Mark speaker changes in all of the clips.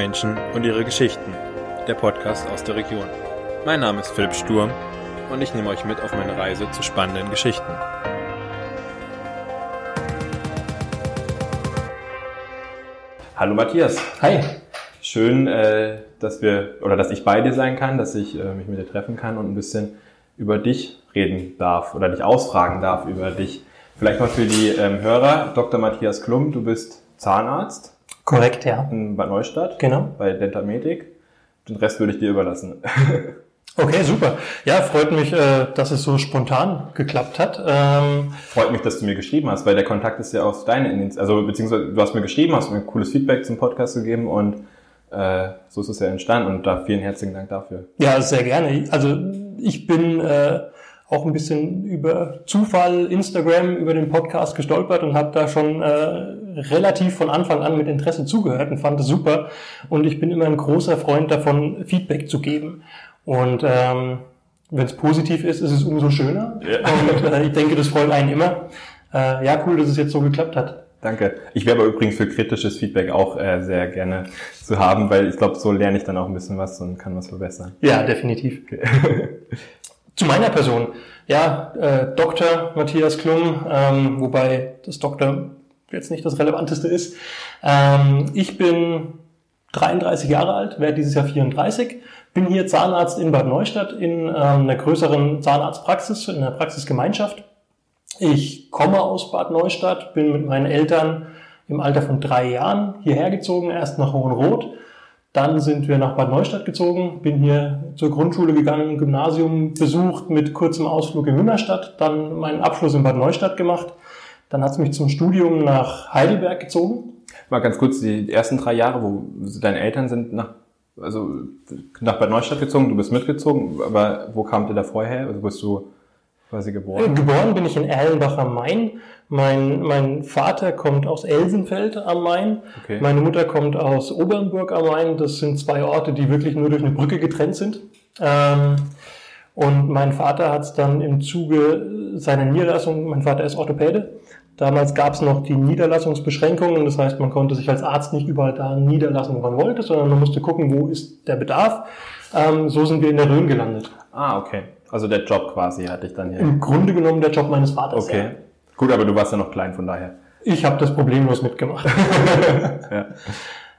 Speaker 1: Menschen und ihre Geschichten, der Podcast aus der Region. Mein Name ist Philipp Sturm und ich nehme euch mit auf meine Reise zu spannenden Geschichten. Hallo Matthias.
Speaker 2: Hi.
Speaker 1: Schön, äh, dass wir oder dass ich bei dir sein kann, dass ich äh, mich mit dir treffen kann und ein bisschen über dich reden darf oder dich ausfragen darf über dich. Vielleicht mal für die ähm, Hörer, Dr. Matthias Klum, du bist Zahnarzt.
Speaker 2: Korrekt, ja.
Speaker 1: In Bad Neustadt.
Speaker 2: Genau.
Speaker 1: Bei Dentamedik. Den Rest würde ich dir überlassen.
Speaker 2: Okay, super. Ja, freut mich, äh, dass es so spontan geklappt hat. Ähm,
Speaker 1: freut mich, dass du mir geschrieben hast, weil der Kontakt ist ja auf deine Initiative. Also beziehungsweise du hast mir geschrieben, hast mir ein cooles Feedback zum Podcast gegeben und äh, so ist es ja entstanden und da vielen herzlichen Dank dafür.
Speaker 2: Ja, sehr gerne. Also ich bin äh, auch ein bisschen über Zufall Instagram, über den Podcast gestolpert und habe da schon äh, relativ von Anfang an mit Interesse zugehört und fand es super. Und ich bin immer ein großer Freund davon, Feedback zu geben. Und ähm, wenn es positiv ist, ist es umso schöner. Ja. Und äh, ich denke, das freut einen immer. Äh, ja, cool, dass es jetzt so geklappt hat.
Speaker 1: Danke. Ich wäre aber übrigens für kritisches Feedback auch äh, sehr gerne zu haben, weil ich glaube, so lerne ich dann auch ein bisschen was und kann was verbessern.
Speaker 2: Ja, definitiv. Okay. zu meiner Person. Ja, äh, Dr. Matthias Klum, ähm, wobei das Doktor jetzt nicht das Relevanteste ist. Ähm, ich bin 33 Jahre alt, werde dieses Jahr 34, bin hier Zahnarzt in Bad Neustadt in ähm, einer größeren Zahnarztpraxis, in einer Praxisgemeinschaft ich komme aus Bad Neustadt, bin mit meinen Eltern im Alter von drei Jahren hierher gezogen, erst nach Hohenroth. Dann sind wir nach Bad Neustadt gezogen, bin hier zur Grundschule gegangen, Gymnasium besucht mit kurzem Ausflug in Münnerstadt, dann meinen Abschluss in Bad Neustadt gemacht. Dann hat es mich zum Studium nach Heidelberg gezogen.
Speaker 1: Mal ganz kurz, die ersten drei Jahre, wo deine Eltern sind nach, also nach Bad Neustadt gezogen, du bist mitgezogen, aber wo kamt ihr da vorher? Also bist du quasi geboren?
Speaker 2: Geboren bin ich in Erlenbach am Main. Mein, mein Vater kommt aus Elsenfeld am Main. Okay. Meine Mutter kommt aus Obernburg am Main. Das sind zwei Orte, die wirklich nur durch eine Brücke getrennt sind. Ähm, und mein Vater hat es dann im Zuge seiner Niederlassung, mein Vater ist Orthopäde, damals gab es noch die Niederlassungsbeschränkungen, das heißt, man konnte sich als Arzt nicht überall da niederlassen, wo man wollte, sondern man musste gucken, wo ist der Bedarf. Ähm, so sind wir in der Rhön gelandet.
Speaker 1: Ah, okay. Also der Job quasi hatte ich dann hier.
Speaker 2: Im Grunde genommen der Job meines Vaters.
Speaker 1: Okay. Ja. Gut, aber du warst ja noch klein, von daher.
Speaker 2: Ich habe das problemlos mitgemacht.
Speaker 1: ja.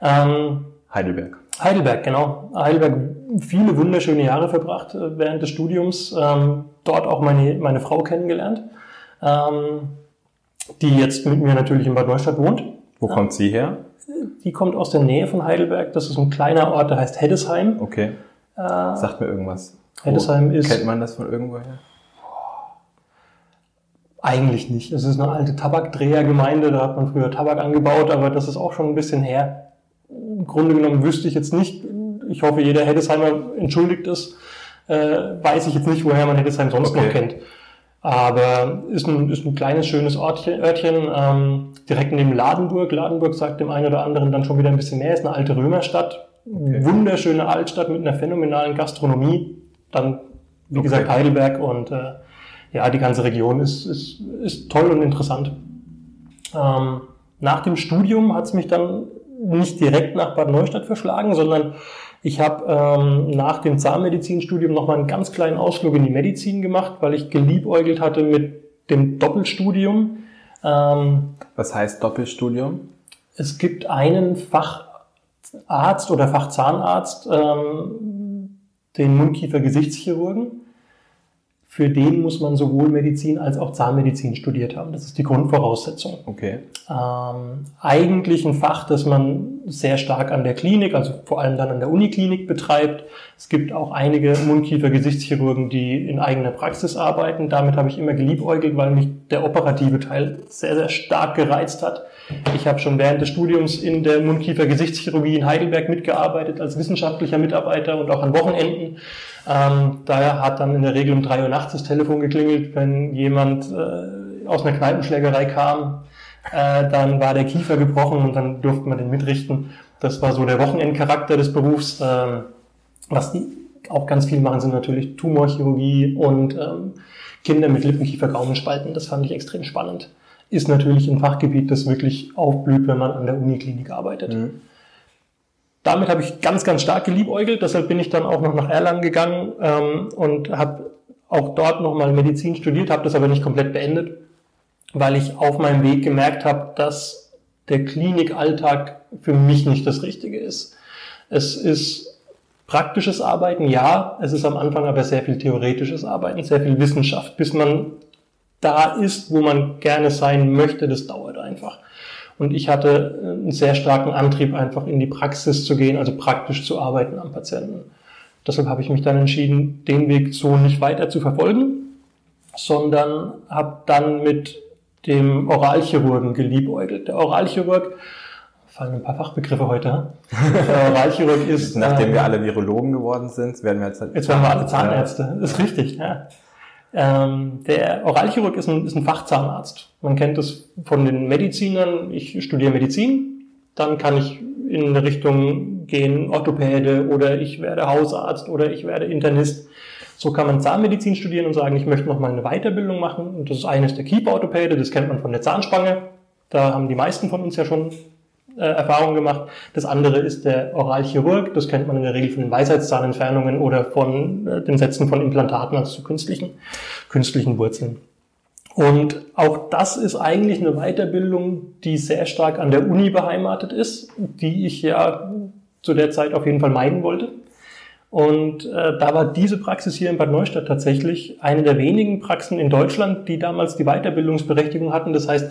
Speaker 1: ähm, Heidelberg.
Speaker 2: Heidelberg, genau. Heidelberg, viele wunderschöne Jahre verbracht äh, während des Studiums. Ähm, dort auch meine, meine Frau kennengelernt, ähm, die jetzt mit mir natürlich in Bad Neustadt wohnt.
Speaker 1: Wo ja. kommt sie her?
Speaker 2: Die kommt aus der Nähe von Heidelberg. Das ist ein kleiner Ort, der heißt Heddesheim.
Speaker 1: Okay. Äh, Sagt mir irgendwas.
Speaker 2: Heddesheim ist.
Speaker 1: Kennt man das von irgendwoher?
Speaker 2: Eigentlich nicht. Es ist eine alte Tabakdrehergemeinde, da hat man früher Tabak angebaut, aber das ist auch schon ein bisschen her. Im Grunde genommen wüsste ich jetzt nicht, ich hoffe, jeder Heddesheimer entschuldigt es, äh, weiß ich jetzt nicht, woher man Heddesheim sonst okay. noch kennt. Aber ist ein, ist ein kleines, schönes Örtchen, Örtchen ähm, direkt neben Ladenburg. Ladenburg sagt dem einen oder anderen dann schon wieder ein bisschen mehr, ist eine alte Römerstadt. Okay. Wunderschöne Altstadt mit einer phänomenalen Gastronomie dann, wie okay. gesagt, Heidelberg und äh, ja, die ganze Region ist, ist, ist toll und interessant. Ähm, nach dem Studium hat es mich dann nicht direkt nach Bad Neustadt verschlagen, sondern ich habe ähm, nach dem Zahnmedizinstudium nochmal einen ganz kleinen Ausflug in die Medizin gemacht, weil ich geliebäugelt hatte mit dem Doppelstudium.
Speaker 1: Ähm, Was heißt Doppelstudium?
Speaker 2: Es gibt einen Facharzt oder Fachzahnarzt, ähm, den Mundkiefer-Gesichtschirurgen. Für den muss man sowohl Medizin als auch Zahnmedizin studiert haben. Das ist die Grundvoraussetzung.
Speaker 1: Okay.
Speaker 2: Ähm, eigentlich ein Fach, das man sehr stark an der Klinik, also vor allem dann an der Uniklinik betreibt. Es gibt auch einige Mundkiefer-Gesichtschirurgen, die in eigener Praxis arbeiten. Damit habe ich immer geliebäugelt, weil mich der operative Teil sehr, sehr stark gereizt hat. Ich habe schon während des Studiums in der Mundkiefer-Gesichtschirurgie in Heidelberg mitgearbeitet als wissenschaftlicher Mitarbeiter und auch an Wochenenden. Ähm, daher hat dann in der Regel um drei Uhr nachts das Telefon geklingelt, wenn jemand äh, aus einer Kneipenschlägerei kam. Äh, dann war der Kiefer gebrochen und dann durfte man den mitrichten. Das war so der Wochenendcharakter des Berufs. Ähm, was die auch ganz viel machen, sind natürlich Tumorchirurgie und ähm, Kinder mit Lippenkiefer-Gaumenspalten. Das fand ich extrem spannend ist natürlich ein Fachgebiet, das wirklich aufblüht, wenn man an der Uniklinik arbeitet. Mhm. damit habe ich ganz, ganz stark geliebäugelt. Deshalb bin ich dann auch noch nach Erlangen gegangen ähm, und habe auch dort nochmal Medizin studiert, habe das aber nicht komplett beendet, weil ich auf meinem Weg gemerkt habe, dass der Klinikalltag für mich nicht das Richtige ist. Es ist praktisches Arbeiten, ja, es ist am Anfang aber sehr viel theoretisches Arbeiten, sehr viel Wissenschaft, bis man da ist, wo man gerne sein möchte, das dauert einfach. Und ich hatte einen sehr starken Antrieb, einfach in die Praxis zu gehen, also praktisch zu arbeiten am Patienten. Deshalb habe ich mich dann entschieden, den Weg so nicht weiter zu verfolgen, sondern habe dann mit dem Oralchirurgen geliebäugelt. Der Oralchirurg, fallen ein paar Fachbegriffe heute.
Speaker 1: Der Oralchirurg ist... Nachdem äh, wir alle Virologen geworden sind, werden wir
Speaker 2: jetzt... Jetzt werden wir alle Zahnärzte, das ist richtig. Ja. Ähm, der Oralchirurg ist ein, ist ein Fachzahnarzt. Man kennt das von den Medizinern. Ich studiere Medizin, dann kann ich in eine Richtung gehen, Orthopäde oder ich werde Hausarzt oder ich werde Internist. So kann man Zahnmedizin studieren und sagen, ich möchte noch mal eine Weiterbildung machen. Und das ist eines der Keep-Orthopäde, das kennt man von der Zahnspange. Da haben die meisten von uns ja schon äh, Erfahrungen gemacht. Das andere ist der Oralchirurg, das kennt man in der Regel von den Weisheitszahnentfernungen oder von äh, den Setzen von Implantaten, also zu künstlichen, künstlichen Wurzeln. Und auch das ist eigentlich eine Weiterbildung, die sehr stark an der Uni beheimatet ist, die ich ja zu der Zeit auf jeden Fall meiden wollte. Und äh, da war diese Praxis hier in Bad Neustadt tatsächlich eine der wenigen Praxen in Deutschland, die damals die Weiterbildungsberechtigung hatten. Das heißt,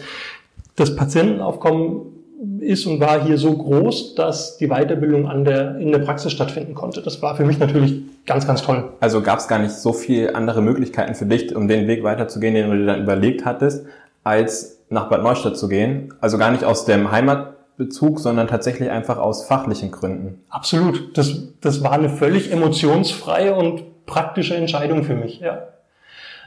Speaker 2: das Patientenaufkommen ist und war hier so groß, dass die Weiterbildung an der, in der Praxis stattfinden konnte. Das war für mich natürlich ganz, ganz toll.
Speaker 1: Also gab es gar nicht so viel andere Möglichkeiten für dich, um den Weg weiterzugehen, den du dir dann überlegt hattest, als nach Bad Neustadt zu gehen. Also gar nicht aus dem Heimatbezug, sondern tatsächlich einfach aus fachlichen Gründen.
Speaker 2: Absolut. Das, das war eine völlig emotionsfreie und praktische Entscheidung für mich, ja.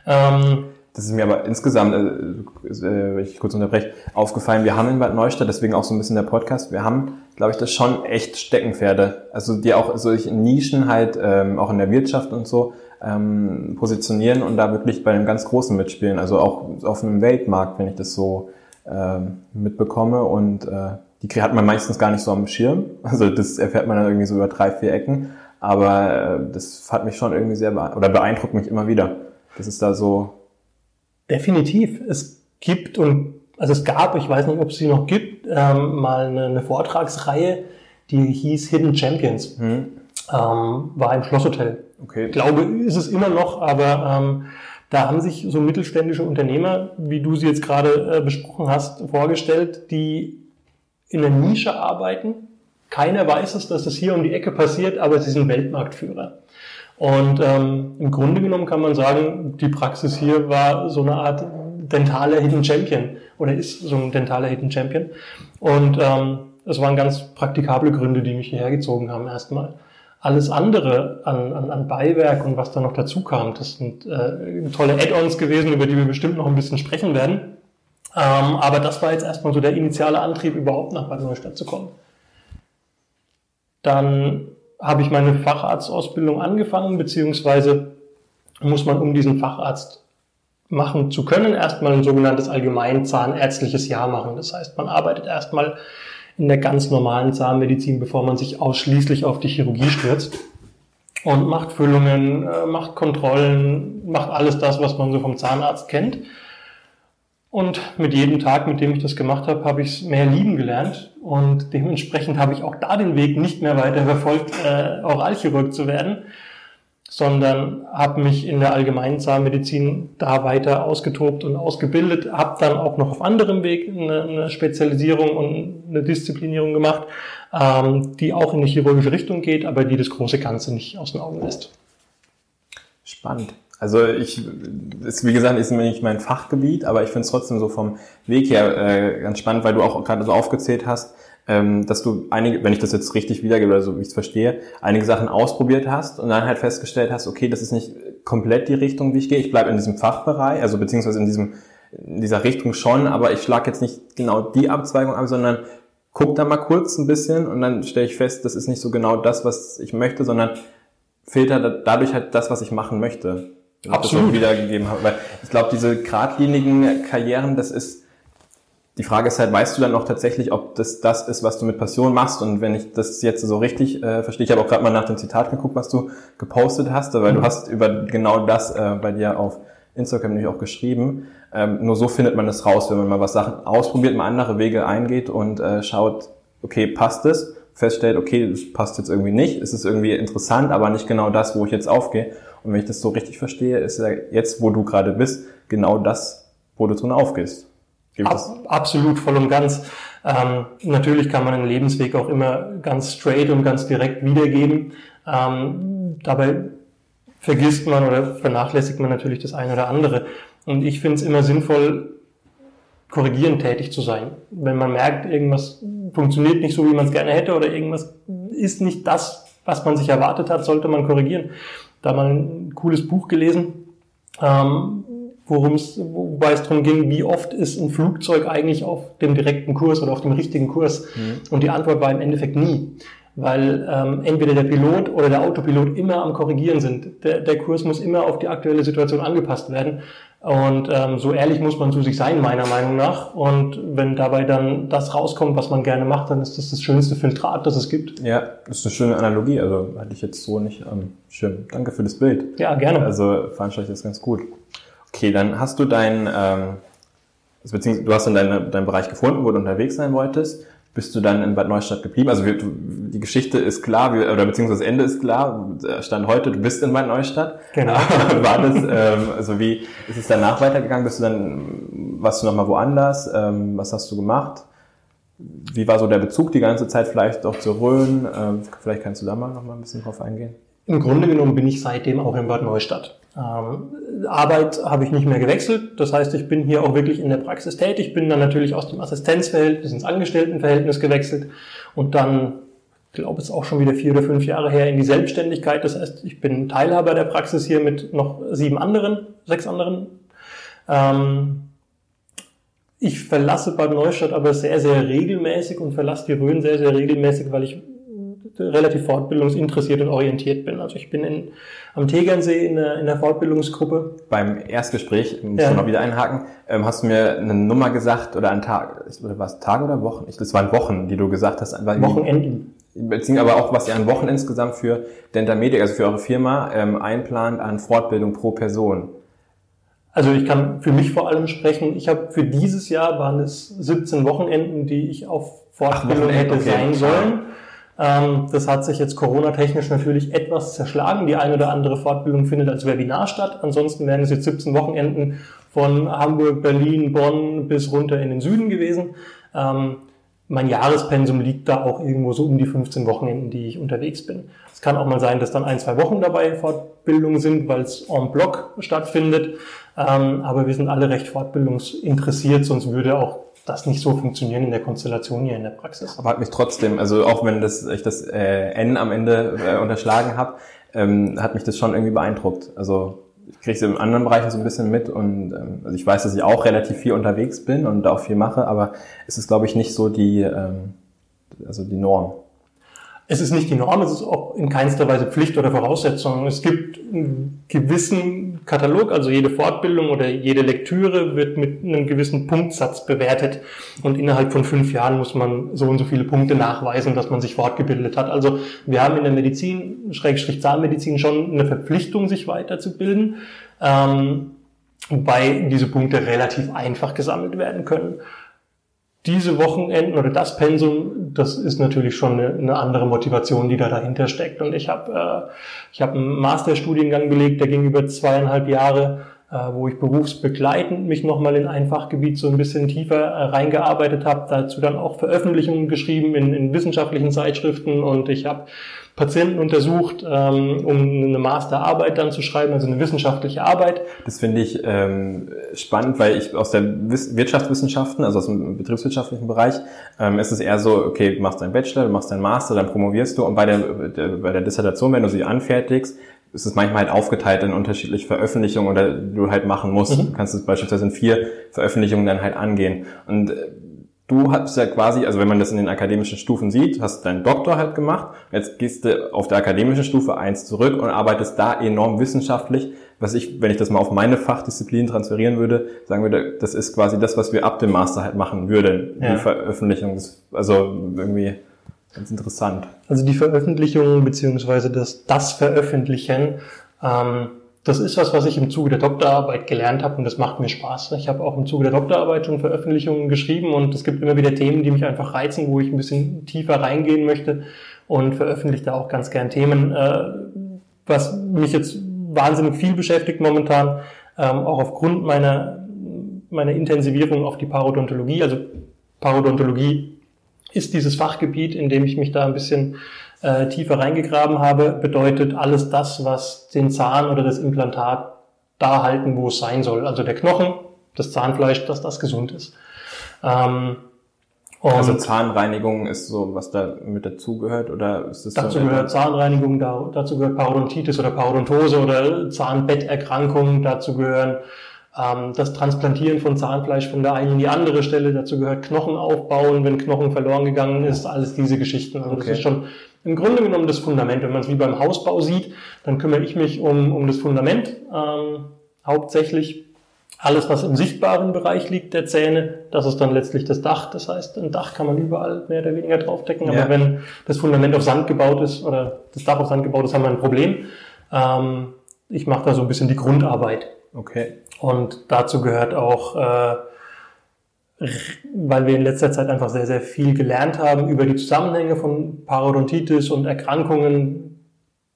Speaker 1: Ähm, das ist mir aber insgesamt, äh, äh, ich kurz unterbreche, aufgefallen. Wir haben in Bad Neustadt, deswegen auch so ein bisschen der Podcast, wir haben, glaube ich, das schon echt Steckenpferde. Also die auch solche Nischen halt, ähm, auch in der Wirtschaft und so, ähm, positionieren und da wirklich bei einem ganz Großen mitspielen. Also auch auf einem Weltmarkt, wenn ich das so ähm, mitbekomme. Und äh, die hat man meistens gar nicht so am Schirm. Also das erfährt man dann irgendwie so über drei, vier Ecken. Aber äh, das hat mich schon irgendwie sehr, oder beeindruckt mich immer wieder. Das ist da so
Speaker 2: Definitiv. Es gibt und also es gab, ich weiß nicht, ob es sie noch gibt, ähm, mal eine, eine, Vortragsreihe, die hieß Hidden Champions. Mhm. Ähm, war im Schlosshotel. Okay. Ich glaube, ist es immer noch, aber ähm, da haben sich so mittelständische Unternehmer, wie du sie jetzt gerade äh, besprochen hast, vorgestellt, die in der Nische arbeiten. Keiner weiß es, dass es hier um die Ecke passiert, aber sie sind Weltmarktführer. Und ähm, im Grunde genommen kann man sagen, die Praxis hier war so eine Art dentaler Hidden Champion oder ist so ein dentaler Hidden Champion. Und ähm, es waren ganz praktikable Gründe, die mich hierher gezogen haben erstmal. Alles andere an, an, an Beiwerk und was da noch dazu kam, das sind äh, tolle Add-ons gewesen, über die wir bestimmt noch ein bisschen sprechen werden. Ähm, aber das war jetzt erstmal so der initiale Antrieb, überhaupt nach Bad Neustadt zu kommen. Dann habe ich meine Facharztausbildung angefangen, beziehungsweise muss man, um diesen Facharzt machen zu können, erstmal ein sogenanntes allgemeinzahnärztliches Jahr machen. Das heißt, man arbeitet erstmal in der ganz normalen Zahnmedizin, bevor man sich ausschließlich auf die Chirurgie stürzt und macht Füllungen, äh, macht Kontrollen, macht alles das, was man so vom Zahnarzt kennt. Und mit jedem Tag, mit dem ich das gemacht habe, habe ich es mehr lieben gelernt. Und dementsprechend habe ich auch da den Weg nicht mehr weiter verfolgt, äh, Oralchirurg zu werden, sondern habe mich in der allgemeinen Zahnmedizin da weiter ausgetobt und ausgebildet, habe dann auch noch auf anderem Weg eine, eine Spezialisierung und eine Disziplinierung gemacht, ähm, die auch in die chirurgische Richtung geht, aber die das große Ganze nicht aus den Augen lässt.
Speaker 1: Spannend. Also ich, ist, wie gesagt, ist nicht mein Fachgebiet, aber ich finde es trotzdem so vom Weg her äh, ganz spannend, weil du auch gerade so aufgezählt hast, ähm, dass du einige, wenn ich das jetzt richtig wiedergebe oder so wie ich es verstehe, einige Sachen ausprobiert hast und dann halt festgestellt hast, okay, das ist nicht komplett die Richtung, wie ich gehe. Ich bleibe in diesem Fachbereich, also beziehungsweise in diesem in dieser Richtung schon, aber ich schlage jetzt nicht genau die Abzweigung ab, sondern guck da mal kurz ein bisschen und dann stelle ich fest, das ist nicht so genau das, was ich möchte, sondern filter dadurch halt das, was ich machen möchte.
Speaker 2: Absolut.
Speaker 1: wiedergegeben habe. Weil ich glaube, diese geradlinigen Karrieren, das ist, die Frage ist halt, weißt du dann noch tatsächlich, ob das das ist, was du mit Passion machst? Und wenn ich das jetzt so richtig äh, verstehe, ich habe auch gerade mal nach dem Zitat geguckt, was du gepostet hast, weil mhm. du hast über genau das äh, bei dir auf Instagram nämlich auch geschrieben. Ähm, nur so findet man das raus, wenn man mal was Sachen ausprobiert, mal andere Wege eingeht und äh, schaut, okay, passt es? Feststellt, okay, das passt jetzt irgendwie nicht, es ist irgendwie interessant, aber nicht genau das, wo ich jetzt aufgehe. Und wenn ich das so richtig verstehe, ist ja jetzt, wo du gerade bist, genau das, wo du drin aufgehst.
Speaker 2: Ab, absolut, voll und ganz. Ähm, natürlich kann man einen Lebensweg auch immer ganz straight und ganz direkt wiedergeben. Ähm, dabei vergisst man oder vernachlässigt man natürlich das eine oder andere. Und ich finde es immer sinnvoll, korrigierend tätig zu sein. Wenn man merkt, irgendwas funktioniert nicht so, wie man es gerne hätte oder irgendwas ist nicht das, was man sich erwartet hat, sollte man korrigieren. Da mal ein cooles Buch gelesen, ähm, worum es, wobei es darum ging, wie oft ist ein Flugzeug eigentlich auf dem direkten Kurs oder auf dem richtigen Kurs? Mhm. Und die Antwort war im Endeffekt nie. Weil ähm, entweder der Pilot oder der Autopilot immer am Korrigieren sind. Der, der Kurs muss immer auf die aktuelle Situation angepasst werden. Und ähm, so ehrlich muss man zu sich sein, meiner Meinung nach. Und wenn dabei dann das rauskommt, was man gerne macht, dann ist das das schönste Filtrat, das es gibt.
Speaker 1: Ja, das ist eine schöne Analogie. Also hatte ich jetzt so nicht am ähm, Schirm. Danke für das Bild.
Speaker 2: Ja, gerne.
Speaker 1: Also veranstalte ich das ganz gut. Okay, dann hast du dein, ähm, also beziehungsweise du hast dann deinen dein Bereich gefunden, wo du unterwegs sein wolltest. Bist du dann in Bad Neustadt geblieben? Also wir, die Geschichte ist klar, oder beziehungsweise das Ende ist klar. Stand heute, du bist in Bad Neustadt.
Speaker 2: Genau.
Speaker 1: War das, ähm, also wie ist es danach weitergegangen? Bist du dann, warst du nochmal woanders? Ähm, was hast du gemacht? Wie war so der Bezug die ganze Zeit vielleicht auch zur Rhön? Ähm, vielleicht kannst du da mal noch mal ein bisschen drauf eingehen.
Speaker 2: Im Grunde genommen bin ich seitdem auch in Bad Neustadt. Ähm, Arbeit habe ich nicht mehr gewechselt. Das heißt, ich bin hier auch wirklich in der Praxis tätig, bin dann natürlich aus dem Assistenzverhältnis ins Angestelltenverhältnis gewechselt und dann, ich glaube, es auch schon wieder vier oder fünf Jahre her in die Selbstständigkeit. Das heißt, ich bin Teilhaber der Praxis hier mit noch sieben anderen, sechs anderen. Ähm, ich verlasse Bad Neustadt aber sehr, sehr regelmäßig und verlasse die Rhön sehr, sehr regelmäßig, weil ich relativ fortbildungsinteressiert und orientiert bin. Also ich bin in, am Tegernsee in der, in der Fortbildungsgruppe.
Speaker 1: Beim Erstgespräch, muss ja. noch wieder einhaken, ähm, hast du mir eine Nummer gesagt oder ein Tag, oder was, Tag oder Wochen? Ich, das waren Wochen, die du gesagt hast.
Speaker 2: Wochenenden.
Speaker 1: Beziehungsweise aber auch, was ihr an Wochen insgesamt für Dentamedic, also für eure Firma, ähm, einplant an Fortbildung pro Person.
Speaker 2: Also ich kann für mich vor allem sprechen. Ich habe für dieses Jahr waren es 17 Wochenenden, die ich auf Fortbildung Ach, hätte okay. sein sollen. Ähm, das hat sich jetzt Corona-technisch natürlich etwas zerschlagen. Die eine oder andere Fortbildung findet als Webinar statt. Ansonsten wären es jetzt 17 Wochenenden von Hamburg, Berlin, Bonn bis runter in den Süden gewesen. Ähm, mein Jahrespensum liegt da auch irgendwo so um die 15 Wochenenden, die ich unterwegs bin. Es kann auch mal sein, dass dann ein, zwei Wochen dabei Fortbildungen sind, weil es en bloc stattfindet. Ähm, aber wir sind alle recht fortbildungsinteressiert, sonst würde auch das nicht so funktionieren in der Konstellation hier in der Praxis.
Speaker 1: Aber hat mich trotzdem, also auch wenn das, ich das äh, N am Ende äh, unterschlagen habe, ähm, hat mich das schon irgendwie beeindruckt. Also ich kriege es in anderen Bereichen so ein bisschen mit und ähm, also ich weiß, dass ich auch relativ viel unterwegs bin und auch viel mache, aber es ist, glaube ich, nicht so die, ähm, also die Norm.
Speaker 2: Es ist nicht die Norm, es ist auch in keinster Weise Pflicht oder Voraussetzung. Es gibt einen gewissen Katalog, also jede Fortbildung oder jede Lektüre wird mit einem gewissen Punktsatz bewertet und innerhalb von fünf Jahren muss man so und so viele Punkte nachweisen, dass man sich fortgebildet hat. Also wir haben in der Medizin, Schrägstrich Zahnmedizin, schon eine Verpflichtung, sich weiterzubilden, ähm, wobei diese Punkte relativ einfach gesammelt werden können diese Wochenenden oder das Pensum, das ist natürlich schon eine, eine andere Motivation, die da dahinter steckt. Und ich habe äh, ich hab einen Masterstudiengang belegt, der ging über zweieinhalb Jahre, äh, wo ich berufsbegleitend mich nochmal in ein Fachgebiet so ein bisschen tiefer äh, reingearbeitet habe, dazu dann auch Veröffentlichungen geschrieben in, in wissenschaftlichen Zeitschriften und ich habe Patienten untersucht, ähm, um eine Masterarbeit dann zu schreiben, also eine wissenschaftliche Arbeit.
Speaker 1: Das finde ich ähm, spannend, weil ich aus der Wirtschaftswissenschaften, also aus dem betriebswirtschaftlichen Bereich, ähm, ist es eher so, okay, du machst deinen Bachelor, du machst deinen Master, dann promovierst du und bei der, der, bei der Dissertation, wenn du sie anfertigst, ist es manchmal halt aufgeteilt in unterschiedliche Veröffentlichungen oder du halt machen musst. Mhm. Du kannst es beispielsweise in vier Veröffentlichungen dann halt angehen. Und äh, du hast ja quasi, also wenn man das in den akademischen Stufen sieht, hast deinen Doktor halt gemacht, jetzt gehst du auf der akademischen Stufe eins zurück und arbeitest da enorm wissenschaftlich, was ich, wenn ich das mal auf meine Fachdisziplin transferieren würde, sagen würde, das ist quasi das, was wir ab dem Master halt machen würden. Ja. Die Veröffentlichung, also irgendwie ganz interessant.
Speaker 2: Also die Veröffentlichung beziehungsweise das, das Veröffentlichen, ähm, das ist was, was ich im Zuge der Doktorarbeit gelernt habe und das macht mir Spaß. Ich habe auch im Zuge der Doktorarbeit schon Veröffentlichungen geschrieben und es gibt immer wieder Themen, die mich einfach reizen, wo ich ein bisschen tiefer reingehen möchte und veröffentliche da auch ganz gern Themen, äh, was mich jetzt wahnsinnig viel beschäftigt momentan, ähm, auch aufgrund meiner, meiner Intensivierung auf die Parodontologie. Also Parodontologie ist dieses Fachgebiet, in dem ich mich da ein bisschen äh, tiefer reingegraben habe, bedeutet alles das, was den Zahn oder das Implantat da halten, wo es sein soll. Also der Knochen, das Zahnfleisch, dass das gesund ist. Ähm,
Speaker 1: also Zahnreinigung ist so, was da mit dazugehört oder ist das
Speaker 2: Dazu so gehört Zahnreinigung, da, dazu gehört Parodontitis oder Parodontose oder Zahnbetterkrankungen, dazu gehören ähm, das Transplantieren von Zahnfleisch von der einen in die andere Stelle, dazu gehört Knochen aufbauen, wenn Knochen verloren gegangen ist, alles diese Geschichten. Also okay. das ist schon im Grunde genommen das Fundament. Wenn man es wie beim Hausbau sieht, dann kümmere ich mich um, um das Fundament, ähm, hauptsächlich alles, was im sichtbaren Bereich liegt der Zähne, das ist dann letztlich das Dach. Das heißt, ein Dach kann man überall mehr oder weniger draufdecken. Aber ja. wenn das Fundament auf Sand gebaut ist oder das Dach auf Sand gebaut ist, haben wir ein Problem. Ähm, ich mache da so ein bisschen die Grundarbeit.
Speaker 1: Okay.
Speaker 2: Und dazu gehört auch äh, weil wir in letzter Zeit einfach sehr, sehr viel gelernt haben über die Zusammenhänge von Parodontitis und Erkrankungen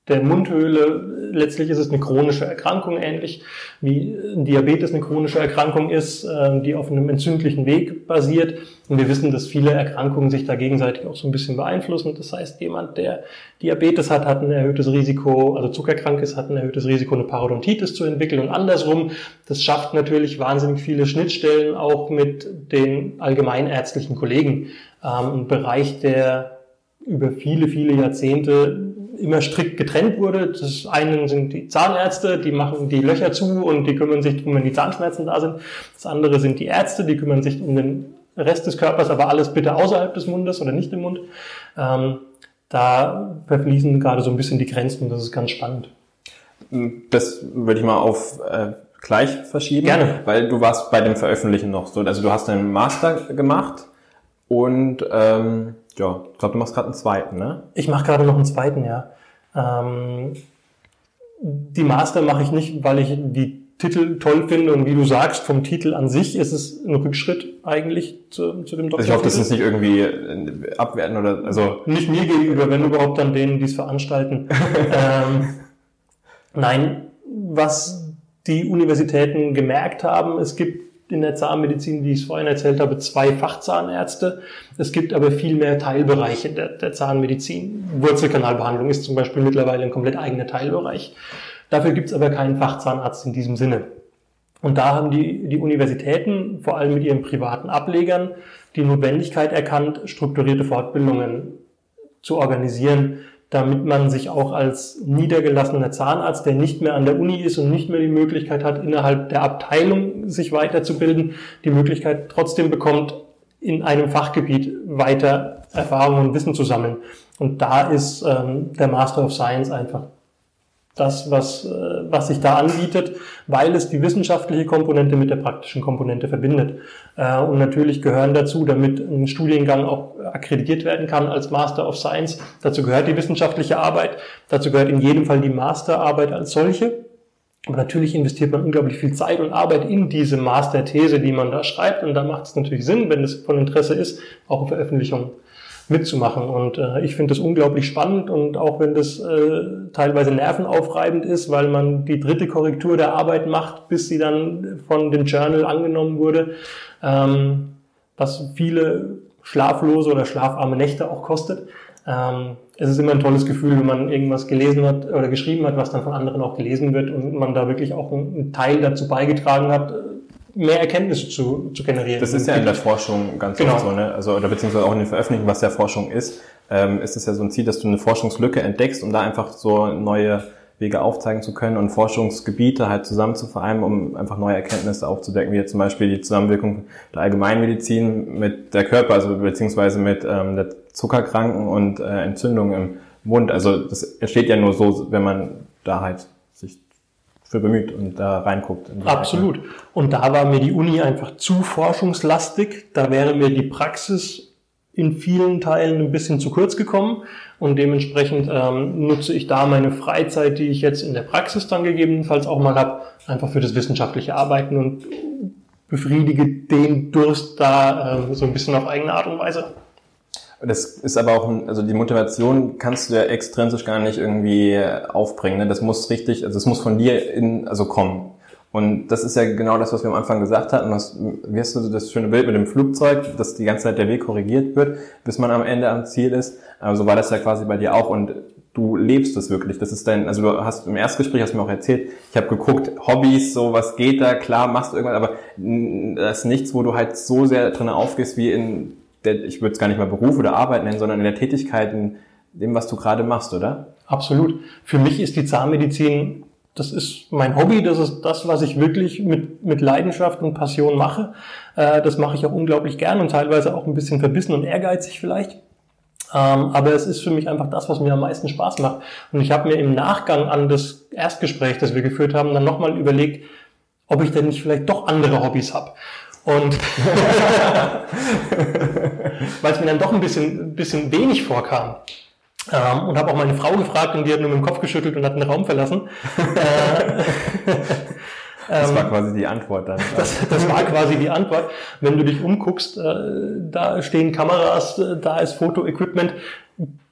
Speaker 2: der Mundhöhle. Letztlich ist es eine chronische Erkrankung, ähnlich wie Diabetes eine chronische Erkrankung ist, ähm, die auf einem entzündlichen Weg basiert. Und wir wissen, dass viele Erkrankungen sich da gegenseitig auch so ein bisschen beeinflussen. Das heißt, jemand, der Diabetes hat, hat ein erhöhtes Risiko, also zuckerkrank ist, hat ein erhöhtes Risiko, eine Parodontitis zu entwickeln und andersrum. Das schafft natürlich wahnsinnig viele Schnittstellen auch mit den allgemeinärztlichen Kollegen. Ähm, ein Bereich, der über viele, viele Jahrzehnte immer strikt getrennt wurde. Das einen sind die Zahnärzte, die machen die Löcher zu und die kümmern sich drum, wenn die Zahnschmerzen da sind. Das andere sind die Ärzte, die kümmern sich um den Rest des Körpers, aber alles bitte außerhalb des Mundes oder nicht im Mund. Ähm, da verfließen gerade so ein bisschen die Grenzen und das ist ganz spannend.
Speaker 1: Das würde ich mal auf äh, gleich verschieben.
Speaker 2: Gerne.
Speaker 1: Weil du warst bei dem Veröffentlichen noch so. Also du hast deinen Master gemacht und ähm, ja, ich glaube, du machst gerade einen zweiten, ne?
Speaker 2: Ich mache gerade noch einen zweiten, ja. Ähm, die Master mache ich nicht, weil ich die Titel toll finde und wie du sagst, vom Titel an sich ist es ein Rückschritt eigentlich zu, zu dem
Speaker 1: Doktor. Also ich hoffe, das ist nicht irgendwie äh, abwerten oder also
Speaker 2: nicht mir gegenüber, wenn überhaupt dann denen, die es veranstalten. ähm, nein, was die Universitäten gemerkt haben, es gibt in der Zahnmedizin, wie ich es vorhin erzählt habe, zwei Fachzahnärzte. Es gibt aber viel mehr Teilbereiche der, der Zahnmedizin. Wurzelkanalbehandlung ist zum Beispiel mittlerweile ein komplett eigener Teilbereich. Dafür gibt es aber keinen Fachzahnarzt in diesem Sinne. Und da haben die, die Universitäten, vor allem mit ihren privaten Ablegern, die Notwendigkeit erkannt, strukturierte Fortbildungen zu organisieren, damit man sich auch als niedergelassener Zahnarzt, der nicht mehr an der Uni ist und nicht mehr die Möglichkeit hat, innerhalb der Abteilung sich weiterzubilden, die Möglichkeit trotzdem bekommt, in einem Fachgebiet weiter Erfahrungen und Wissen zu sammeln. Und da ist ähm, der Master of Science einfach das, was, äh, was sich da anbietet, weil es die wissenschaftliche Komponente mit der praktischen Komponente verbindet. Äh, und natürlich gehören dazu, damit ein Studiengang auch akkreditiert werden kann als Master of Science, dazu gehört die wissenschaftliche Arbeit, dazu gehört in jedem Fall die Masterarbeit als solche. Aber natürlich investiert man unglaublich viel Zeit und Arbeit in diese Masterthese, die man da schreibt. Und da macht es natürlich Sinn, wenn es von Interesse ist, auch Veröffentlichungen mitzumachen. Und äh, ich finde das unglaublich spannend und auch wenn das äh, teilweise nervenaufreibend ist, weil man die dritte Korrektur der Arbeit macht, bis sie dann von dem Journal angenommen wurde, ähm, was viele schlaflose oder schlafarme Nächte auch kostet. Ähm, es ist immer ein tolles Gefühl, wenn man irgendwas gelesen hat oder geschrieben hat, was dann von anderen auch gelesen wird und man da wirklich auch einen Teil dazu beigetragen hat, mehr Erkenntnisse zu, zu generieren.
Speaker 1: Das ist ja in der Forschung ganz genau. oft so, ne? Also, oder beziehungsweise auch in den Veröffentlichungen, was ja Forschung ist, ähm, ist es ja so ein Ziel, dass du eine Forschungslücke entdeckst, um da einfach so neue Wege aufzeigen zu können und Forschungsgebiete halt zusammen zu vereinen, um einfach neue Erkenntnisse aufzudecken, wie jetzt zum Beispiel die Zusammenwirkung der Allgemeinmedizin mit der Körper, also beziehungsweise mit ähm, der Zuckerkranken und äh, Entzündung im Mund. Also das entsteht ja nur so, wenn man da halt für bemüht und da reinguckt.
Speaker 2: Absolut. Und da war mir die Uni einfach zu forschungslastig. Da wäre mir die Praxis in vielen Teilen ein bisschen zu kurz gekommen und dementsprechend ähm, nutze ich da meine Freizeit, die ich jetzt in der Praxis dann gegebenenfalls auch mal habe, einfach für das wissenschaftliche Arbeiten und befriedige den Durst da ähm, so ein bisschen auf eigene Art und Weise.
Speaker 1: Das ist aber auch, also die Motivation kannst du ja extrinsisch gar nicht irgendwie aufbringen. Ne? Das muss richtig, also es muss von dir in, also kommen. Und das ist ja genau das, was wir am Anfang gesagt hatten. Was, wie hast du das schöne Bild mit dem Flugzeug, dass die ganze Zeit der Weg korrigiert wird, bis man am Ende am Ziel ist. Also war das ja quasi bei dir auch. Und du lebst das wirklich. Das ist dein, also du hast im Erstgespräch hast du mir auch erzählt, ich habe geguckt, Hobbys, so was geht da, klar, machst du irgendwas, aber das ist nichts, wo du halt so sehr drin aufgehst wie in der, ich würde es gar nicht mal Beruf oder Arbeit nennen, sondern in der Tätigkeit, in dem, was du gerade machst, oder?
Speaker 2: Absolut. Für mich ist die Zahnmedizin, das ist mein Hobby, das ist das, was ich wirklich mit, mit Leidenschaft und Passion mache. Äh, das mache ich auch unglaublich gern und teilweise auch ein bisschen verbissen und ehrgeizig vielleicht. Ähm, aber es ist für mich einfach das, was mir am meisten Spaß macht. Und ich habe mir im Nachgang an das Erstgespräch, das wir geführt haben, dann nochmal überlegt, ob ich denn nicht vielleicht doch andere Hobbys habe. Und weil es mir dann doch ein bisschen, ein bisschen wenig vorkam. Ähm, und habe auch meine Frau gefragt und die hat nur mit dem Kopf geschüttelt und hat den Raum verlassen.
Speaker 1: das war ähm, quasi die Antwort dann.
Speaker 2: Das, das war quasi die Antwort. Wenn du dich umguckst, äh, da stehen Kameras, äh, da ist Fotoequipment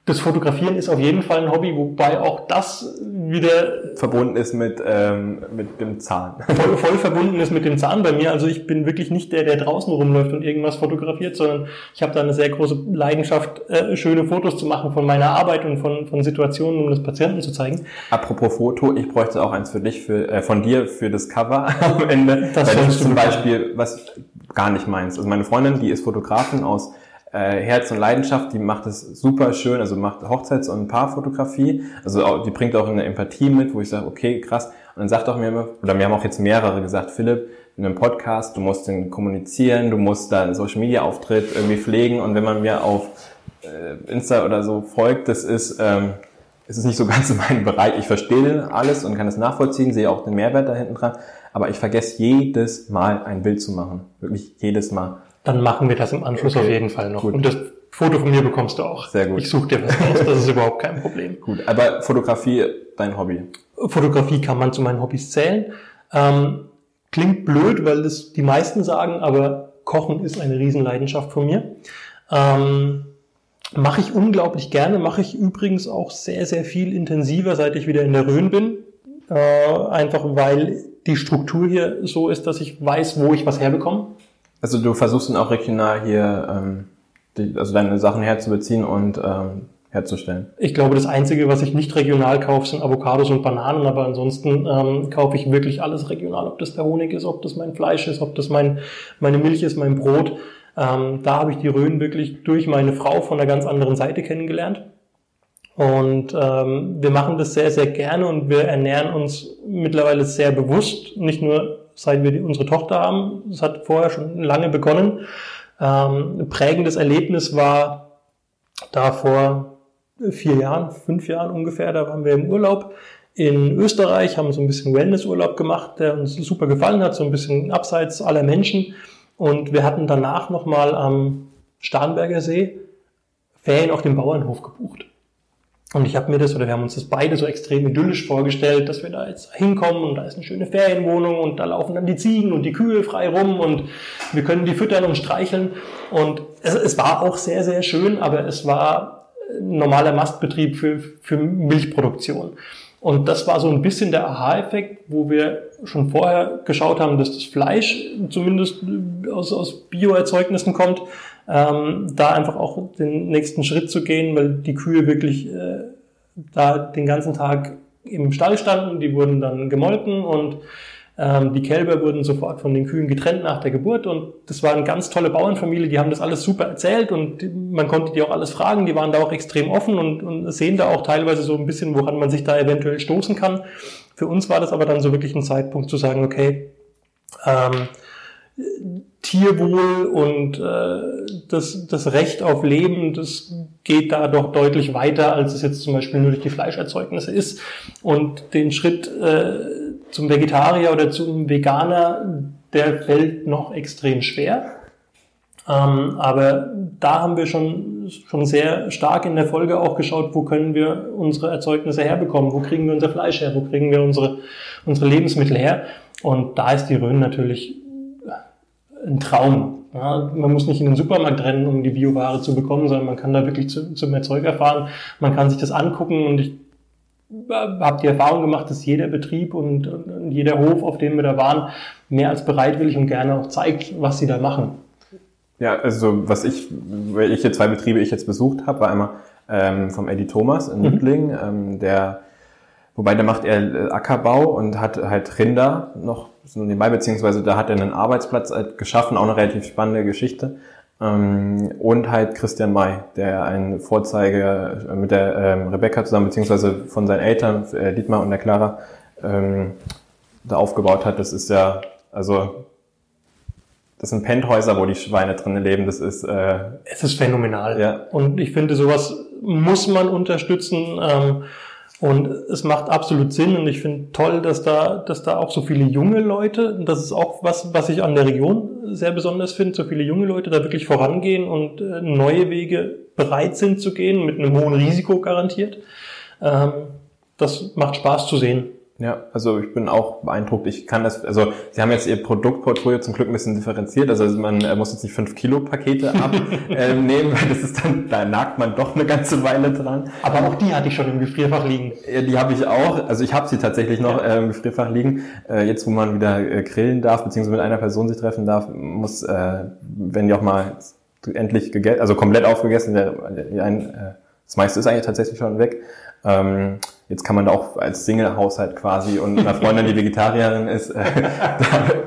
Speaker 2: das Fotografieren ist auf jeden Fall ein Hobby, wobei auch das wieder
Speaker 1: verbunden ist mit ähm, mit dem Zahn.
Speaker 2: Voll, voll verbunden ist mit dem Zahn bei mir. Also ich bin wirklich nicht der, der draußen rumläuft und irgendwas fotografiert, sondern ich habe da eine sehr große Leidenschaft, äh, schöne Fotos zu machen von meiner Arbeit und von, von Situationen, um das Patienten zu zeigen.
Speaker 1: Apropos Foto, ich bräuchte auch eins für dich, für, äh, von dir für das Cover am Ende. Das ist zum Beispiel, was gar nicht meins. Also meine Freundin, die ist Fotografin aus äh, Herz und Leidenschaft, die macht es super schön, also macht Hochzeits- und Paarfotografie, also auch, die bringt auch eine Empathie mit, wo ich sage, okay, krass. Und dann sagt auch mir immer, oder mir haben auch jetzt mehrere gesagt, Philipp, in einem Podcast, du musst den kommunizieren, du musst da Social Media Auftritt irgendwie pflegen und wenn man mir auf äh, Insta oder so folgt, das ist, ähm, es ist nicht so ganz mein Bereich. Ich verstehe alles und kann es nachvollziehen, sehe auch den Mehrwert da hinten dran, aber ich vergesse jedes Mal ein Bild zu machen. Wirklich jedes Mal
Speaker 2: dann machen wir das im Anschluss okay. auf jeden Fall noch. Gut. Und das Foto von mir bekommst du auch.
Speaker 1: Sehr gut.
Speaker 2: Ich suche dir was aus, das ist überhaupt kein Problem.
Speaker 1: Gut, aber Fotografie, dein Hobby?
Speaker 2: Fotografie kann man zu meinen Hobbys zählen. Ähm, klingt blöd, weil das die meisten sagen, aber Kochen ist eine Riesenleidenschaft von mir. Ähm, mache ich unglaublich gerne, mache ich übrigens auch sehr, sehr viel intensiver, seit ich wieder in der Rhön bin. Äh, einfach weil die Struktur hier so ist, dass ich weiß, wo ich was herbekomme.
Speaker 1: Also du versuchst dann auch regional hier, ähm, die, also deine Sachen herzubeziehen und ähm, herzustellen.
Speaker 2: Ich glaube, das Einzige, was ich nicht regional kaufe, sind Avocados und Bananen, aber ansonsten ähm, kaufe ich wirklich alles regional, ob das der Honig ist, ob das mein Fleisch ist, ob das mein, meine Milch ist, mein Brot. Ähm, da habe ich die Rhön wirklich durch meine Frau von einer ganz anderen Seite kennengelernt. Und ähm, wir machen das sehr, sehr gerne und wir ernähren uns mittlerweile sehr bewusst, nicht nur seit wir unsere Tochter haben. Das hat vorher schon lange begonnen. Ähm, ein prägendes Erlebnis war da vor vier Jahren, fünf Jahren ungefähr, da waren wir im Urlaub in Österreich, haben so ein bisschen Wellnessurlaub gemacht, der uns super gefallen hat, so ein bisschen abseits aller Menschen. Und wir hatten danach nochmal am Starnberger See Ferien auf dem Bauernhof gebucht. Und ich habe mir das, oder wir haben uns das beide so extrem idyllisch vorgestellt, dass wir da jetzt hinkommen und da ist eine schöne Ferienwohnung und da laufen dann die Ziegen und die Kühe frei rum und wir können die füttern und streicheln. Und es, es war auch sehr, sehr schön, aber es war normaler Mastbetrieb für, für Milchproduktion. Und das war so ein bisschen der Aha-Effekt, wo wir schon vorher geschaut haben, dass das Fleisch zumindest aus, aus Bioerzeugnissen kommt, ähm, da einfach auch den nächsten Schritt zu gehen, weil die Kühe wirklich äh, da den ganzen Tag im Stall standen, die wurden dann gemolken und ähm, die Kälber wurden sofort von den Kühen getrennt nach der Geburt und das war eine ganz tolle Bauernfamilie, die haben das alles super erzählt und man konnte die auch alles fragen, die waren da auch extrem offen und, und sehen da auch teilweise so ein bisschen, woran man sich da eventuell stoßen kann. Für uns war das aber dann so wirklich ein Zeitpunkt zu sagen, okay, ähm, Tierwohl und äh, das, das Recht auf Leben, das geht da doch deutlich weiter, als es jetzt zum Beispiel nur durch die Fleischerzeugnisse ist. Und den Schritt äh, zum Vegetarier oder zum Veganer, der fällt noch extrem schwer. Ähm, aber da haben wir schon, schon sehr stark in der Folge auch geschaut, wo können wir unsere Erzeugnisse herbekommen, wo kriegen wir unser Fleisch her, wo kriegen wir unsere, unsere Lebensmittel her. Und da ist die Rhön natürlich ein Traum. Ja, man muss nicht in den Supermarkt rennen, um die Bioware zu bekommen, sondern man kann da wirklich zu, zum Erzeuger fahren. Man kann sich das angucken und ich habe die Erfahrung gemacht, dass jeder Betrieb und, und jeder Hof, auf dem wir da waren, mehr als bereitwillig und gerne auch zeigt, was sie da machen.
Speaker 1: Ja, also was ich, welche zwei Betriebe ich jetzt besucht habe, war einmal ähm, vom Eddie Thomas in mhm. ähm, der, wobei der macht eher äh, Ackerbau und hat halt Rinder noch so nebenbei, beziehungsweise da hat er einen Arbeitsplatz halt geschaffen, auch eine relativ spannende Geschichte. Ähm, und halt Christian May, der ein Vorzeige äh, mit der ähm, Rebecca zusammen, beziehungsweise von seinen Eltern, Dietmar und der Clara, ähm, da aufgebaut hat. Das ist ja, also das sind Penthäuser, wo die Schweine drinnen leben. Das ist
Speaker 2: äh, es ist phänomenal. Ja. Und ich finde, sowas muss man unterstützen. Ähm, und es macht absolut Sinn. Und ich finde toll, dass da, dass da auch so viele junge Leute, das ist auch was, was ich an der Region sehr besonders finde, so viele junge Leute da wirklich vorangehen und äh, neue Wege bereit sind zu gehen, mit einem hohen Risiko garantiert. Ähm, das macht Spaß zu sehen.
Speaker 1: Ja, also ich bin auch beeindruckt. Ich kann das, also Sie haben jetzt Ihr Produktportfolio zum Glück ein bisschen differenziert. Also man äh, muss jetzt nicht fünf Kilo Pakete abnehmen, äh, weil das ist dann, da nagt man doch eine ganze Weile dran.
Speaker 2: Aber auch die hatte ich schon im Gefrierfach liegen.
Speaker 1: Ja, die habe ich auch. Also ich habe sie tatsächlich noch ja. äh, im Gefrierfach liegen. Äh, jetzt, wo man wieder äh, grillen darf, beziehungsweise mit einer Person sich treffen darf, muss, wenn die auch mal endlich gegessen, also komplett aufgegessen, der, der, ein, das meiste ist eigentlich tatsächlich schon weg. Ähm, Jetzt kann man da auch als Single-Haushalt quasi und einer Freundin, die Vegetarierin ist, äh,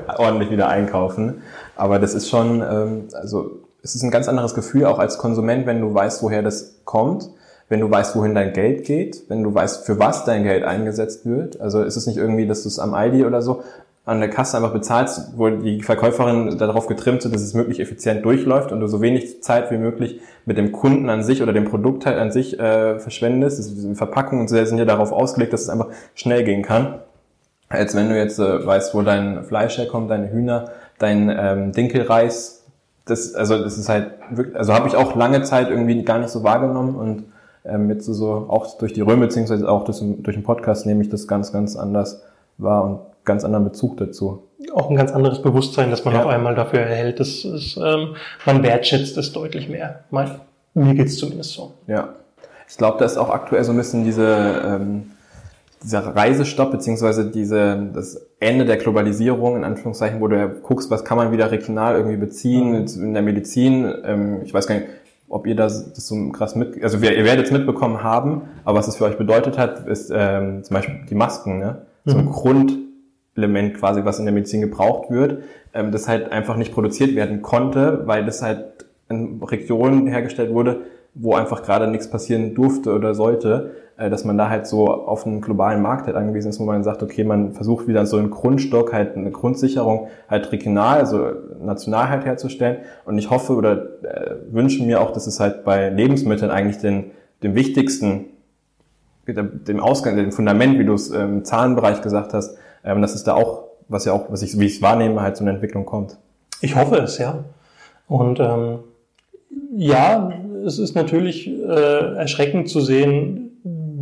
Speaker 1: da ordentlich wieder einkaufen. Aber das ist schon, ähm, also es ist ein ganz anderes Gefühl auch als Konsument, wenn du weißt, woher das kommt, wenn du weißt, wohin dein Geld geht, wenn du weißt, für was dein Geld eingesetzt wird. Also ist es nicht irgendwie, dass du es am Aldi oder so an der Kasse einfach bezahlst, wo die Verkäuferin darauf getrimmt sind, dass es möglichst effizient durchläuft und du so wenig Zeit wie möglich mit dem Kunden an sich oder dem Produkt halt an sich äh, verschwendest. Das Verpackungen sind ja darauf ausgelegt, dass es einfach schnell gehen kann. Als wenn du jetzt äh, weißt, wo dein Fleisch herkommt, deine Hühner, dein ähm, Dinkelreis. Das, also das ist halt wirklich, also habe ich auch lange Zeit irgendwie gar nicht so wahrgenommen und ähm, jetzt so, so auch durch die Röme beziehungsweise auch durch, durch den Podcast nehme ich das ganz, ganz anders wahr und ganz anderen Bezug dazu.
Speaker 2: Auch ein ganz anderes Bewusstsein, dass man ja. auf einmal dafür erhält. Das ist, ähm, man wertschätzt es deutlich mehr. Mein, mir geht's zumindest so.
Speaker 1: Ja. Ich glaube, da ist auch aktuell so ein bisschen diese, ähm, dieser Reisestopp, beziehungsweise diese, das Ende der Globalisierung, in Anführungszeichen, wo du ja guckst, was kann man wieder regional irgendwie beziehen, mhm. in der Medizin. Ähm, ich weiß gar nicht, ob ihr das, das so krass mit, also ihr werdet es mitbekommen haben, aber was es für euch bedeutet hat, ist ähm, zum Beispiel die Masken, ne? So ein mhm. Grund, Element quasi, was in der Medizin gebraucht wird, ähm, das halt einfach nicht produziert werden konnte, weil das halt in Regionen hergestellt wurde, wo einfach gerade nichts passieren durfte oder sollte, äh, dass man da halt so auf einen globalen Markt halt angewiesen ist, wo man sagt, okay, man versucht wieder so einen Grundstock, halt eine Grundsicherung halt regional, also national halt herzustellen. Und ich hoffe oder äh, wünsche mir auch, dass es halt bei Lebensmitteln eigentlich den, den wichtigsten, dem Ausgang, dem Fundament, wie du es im Zahlenbereich gesagt hast, ähm, dass es da auch, was ja auch, was ich, wie ich es wahrnehme, halt so eine Entwicklung kommt.
Speaker 2: Ich hoffe es, ja. Und ähm, ja, es ist natürlich äh, erschreckend zu sehen,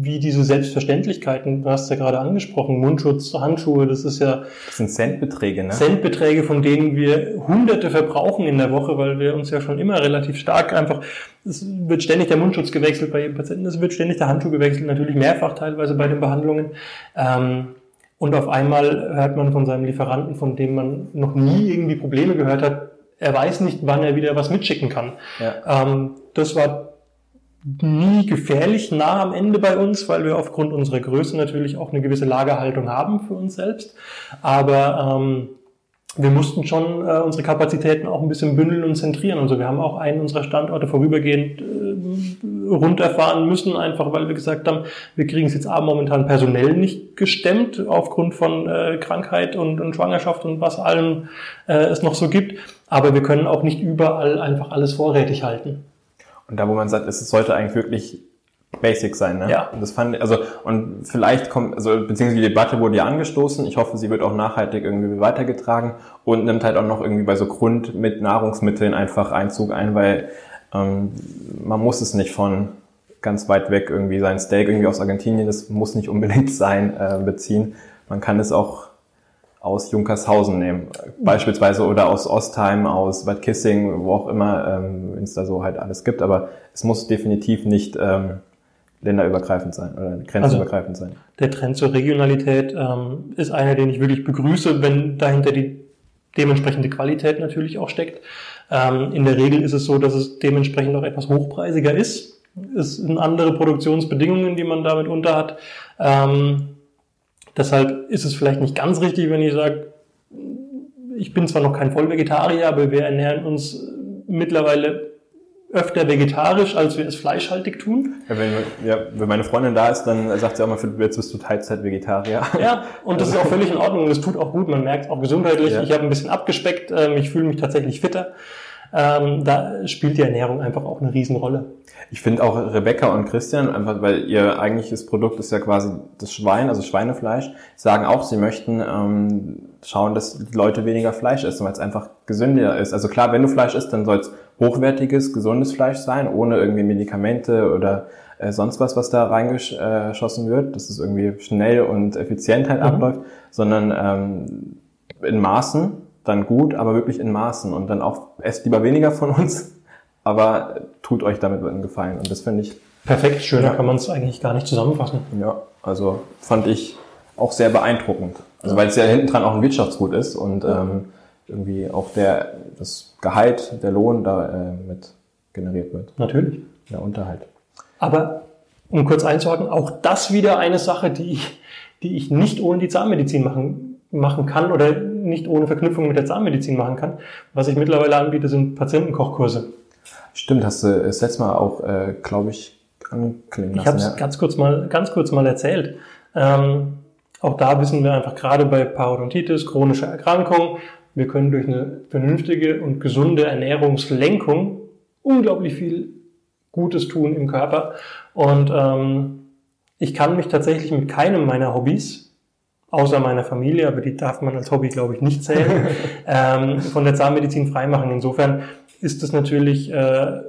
Speaker 2: wie diese Selbstverständlichkeiten, du hast ja gerade angesprochen, Mundschutz, Handschuhe, das ist ja...
Speaker 1: Das sind Centbeträge, ne?
Speaker 2: Centbeträge, von denen wir Hunderte verbrauchen in der Woche, weil wir uns ja schon immer relativ stark einfach, es wird ständig der Mundschutz gewechselt bei jedem Patienten, es wird ständig der Handschuh gewechselt, natürlich mehrfach teilweise bei den Behandlungen. Ähm, und auf einmal hört man von seinem Lieferanten, von dem man noch nie irgendwie Probleme gehört hat, er weiß nicht, wann er wieder was mitschicken kann. Ja. Ähm, das war nie gefährlich nah am Ende bei uns, weil wir aufgrund unserer Größe natürlich auch eine gewisse Lagerhaltung haben für uns selbst. Aber ähm, wir mussten schon äh, unsere Kapazitäten auch ein bisschen bündeln und zentrieren. Also wir haben auch einen unserer Standorte vorübergehend äh, runterfahren müssen, einfach weil wir gesagt haben, wir kriegen es jetzt aber momentan personell nicht gestemmt aufgrund von äh, Krankheit und, und Schwangerschaft und was allem äh, es noch so gibt. Aber wir können auch nicht überall einfach alles vorrätig halten.
Speaker 1: Und da, wo man sagt, es sollte eigentlich wirklich basic sein, ne?
Speaker 2: Ja.
Speaker 1: Und das fand, also, und vielleicht kommt, also, beziehungsweise die Debatte wurde ja angestoßen. Ich hoffe, sie wird auch nachhaltig irgendwie weitergetragen und nimmt halt auch noch irgendwie bei so Grund mit Nahrungsmitteln einfach Einzug ein, weil, ähm, man muss es nicht von ganz weit weg irgendwie sein Steak irgendwie aus Argentinien, das muss nicht unbedingt sein, äh, beziehen. Man kann es auch aus Junkershausen nehmen, beispielsweise oder aus Ostheim, aus Bad Kissing, wo auch immer, ähm, wenn es da so halt alles gibt. Aber es muss definitiv nicht ähm, länderübergreifend sein oder grenzübergreifend sein.
Speaker 2: Der Trend zur Regionalität ähm, ist einer, den ich wirklich begrüße, wenn dahinter die dementsprechende Qualität natürlich auch steckt. Ähm, in der Regel ist es so, dass es dementsprechend auch etwas hochpreisiger ist. Es sind andere Produktionsbedingungen, die man damit unter hat. Ähm, deshalb ist es vielleicht nicht ganz richtig, wenn ich sage, ich bin zwar noch kein Vollvegetarier, aber wir ernähren uns mittlerweile öfter vegetarisch, als wir es fleischhaltig tun.
Speaker 1: Ja, wenn, ja, wenn meine Freundin da ist, dann sagt sie auch mal, jetzt bist du Teilzeit-Vegetarier.
Speaker 2: Ja, und das ist auch völlig in Ordnung und es tut auch gut. Man merkt es auch gesundheitlich.
Speaker 1: Ja.
Speaker 2: Ich habe ein bisschen abgespeckt, ähm, ich fühle mich tatsächlich fitter. Ähm, da spielt die Ernährung einfach auch eine Riesenrolle.
Speaker 1: Ich finde auch Rebecca und Christian, einfach weil ihr eigentliches Produkt ist ja quasi das Schwein, also Schweinefleisch, sagen auch, sie möchten ähm, schauen, dass die Leute weniger Fleisch essen, weil es einfach gesünder ist. Also klar, wenn du Fleisch isst, dann soll es hochwertiges, gesundes Fleisch sein, ohne irgendwie Medikamente oder äh, sonst was, was da reingeschossen wird, dass es irgendwie schnell und effizient halt
Speaker 2: Mhm.
Speaker 1: abläuft, sondern ähm, in Maßen, dann gut, aber wirklich in Maßen und dann auch esst lieber weniger von uns, aber tut euch damit einen Gefallen und das finde ich
Speaker 2: Perfekt, schöner
Speaker 1: Ja.
Speaker 2: kann man es eigentlich gar nicht zusammenfassen.
Speaker 1: ja, also fand ich auch sehr beeindruckend. Also weil es ja hinten dran auch ein Wirtschaftsgut ist und ähm, irgendwie auch der das Gehalt, der Lohn da äh, mit generiert wird,
Speaker 2: Natürlich.
Speaker 1: der Unterhalt.
Speaker 2: Aber um kurz einzuhaken, auch das wieder eine Sache, die ich, die ich nicht ohne die Zahnmedizin machen, machen kann oder nicht ohne Verknüpfung mit der Zahnmedizin machen kann. Was ich mittlerweile anbiete, sind Patientenkochkurse.
Speaker 1: Stimmt, hast du das letzte Mal auch, äh, glaube ich, anklingen
Speaker 2: Ich habe
Speaker 1: lassen.
Speaker 2: es ganz kurz mal, ganz kurz mal erzählt. Ähm, auch da wissen wir einfach gerade bei Parodontitis, chronischer Erkrankung, wir können durch eine vernünftige und gesunde Ernährungslenkung unglaublich viel Gutes tun im Körper. Und ähm, ich kann mich tatsächlich mit keinem meiner Hobbys, außer meiner Familie, aber die darf man als Hobby, glaube ich, nicht zählen, ähm, von der Zahnmedizin freimachen. Insofern ist es natürlich äh,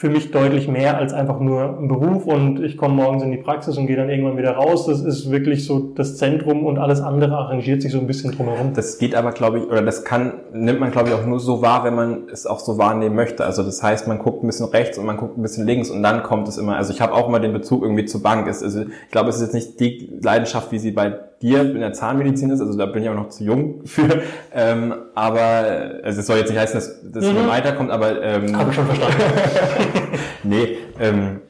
Speaker 2: für mich deutlich mehr als einfach nur ein Beruf und ich komme morgens in die Praxis und gehe dann irgendwann wieder raus. Das ist wirklich so das Zentrum und alles andere arrangiert sich so ein bisschen drumherum.
Speaker 1: Das geht aber, glaube ich, oder das kann, nimmt man, glaube ich, auch nur so wahr, wenn man es auch so wahrnehmen möchte. Also das heißt, man guckt ein bisschen rechts und man guckt ein bisschen links und dann kommt es immer, also ich habe auch immer den Bezug irgendwie zur Bank. Es, also ich glaube, es ist jetzt nicht die Leidenschaft, wie sie bei dir in der Zahnmedizin ist, also da bin ich auch noch zu jung für, ähm, aber also es soll jetzt nicht heißen, dass das
Speaker 2: Mhm.
Speaker 1: weiterkommt, aber ähm,
Speaker 2: Habe ich schon verstanden.
Speaker 1: nee, ähm,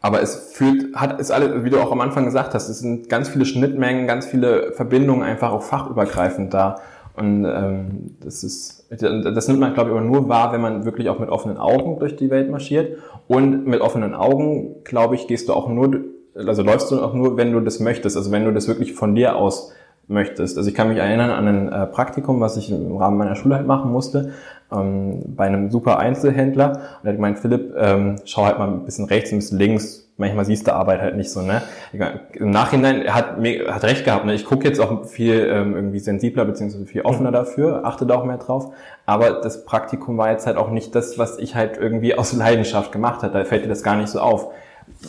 Speaker 1: aber es fühlt, hat, ist alles, wie du auch am Anfang gesagt hast, es sind ganz viele Schnittmengen, ganz viele Verbindungen einfach auch fachübergreifend da. Und ähm, das ist, das nimmt man, glaube ich, aber nur wahr, wenn man wirklich auch mit offenen Augen durch die Welt marschiert. Und mit offenen Augen, glaube ich, gehst du auch nur, also läufst du auch nur, wenn du das möchtest, also wenn du das wirklich von dir aus möchtest. Also ich kann mich erinnern an ein äh, Praktikum, was ich im Rahmen meiner Schule halt machen musste, ähm, bei einem super Einzelhändler. Und er hat gemeint, Philipp, ähm, schau halt mal ein bisschen rechts, ein bisschen links. Manchmal siehst du Arbeit halt nicht so, ne? Im Nachhinein, er hat, mir, hat recht gehabt, ne? Ich gucke jetzt auch viel ähm, irgendwie sensibler beziehungsweise viel offener dafür, achte da auch mehr drauf. Aber das Praktikum war jetzt halt auch nicht das, was ich halt irgendwie aus Leidenschaft gemacht hat. Da fällt dir das gar nicht so auf.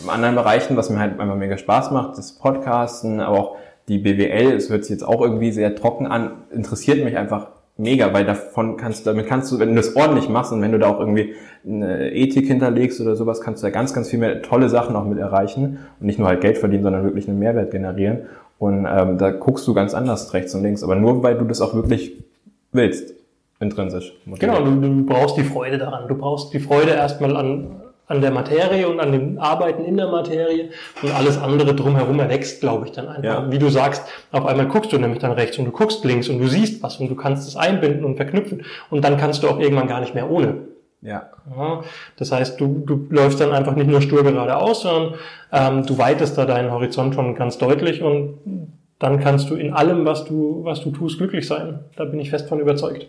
Speaker 1: In anderen Bereichen, was mir halt einfach mega Spaß macht, das Podcasten, aber auch die BWL, es hört sich jetzt auch irgendwie sehr trocken an, interessiert mich einfach mega, weil davon kannst du, damit kannst du, wenn du das ordentlich machst und wenn du da auch irgendwie eine Ethik hinterlegst oder sowas, kannst du da ganz, ganz viel mehr tolle Sachen auch mit erreichen und nicht nur halt Geld verdienen, sondern wirklich einen Mehrwert generieren. Und ähm, da guckst du ganz anders rechts und links, aber nur weil du das auch wirklich willst, intrinsisch. motiviert.
Speaker 2: Genau, du, du brauchst die Freude daran. Du brauchst die Freude erstmal an, an der Materie und an dem Arbeiten in der Materie und alles andere drumherum erwächst, glaube ich, dann einfach.
Speaker 1: Ja.
Speaker 2: Wie du sagst, auf einmal guckst du nämlich dann rechts und du guckst links und du siehst was und du kannst es einbinden und verknüpfen und dann kannst du auch irgendwann gar nicht mehr ohne.
Speaker 1: Ja.
Speaker 2: Ja, das heißt, du, du läufst dann einfach nicht nur stur geradeaus, sondern ähm, du weitest da deinen Horizont schon ganz deutlich und dann kannst du in allem, was du, was du tust, glücklich sein. Da bin ich fest von überzeugt.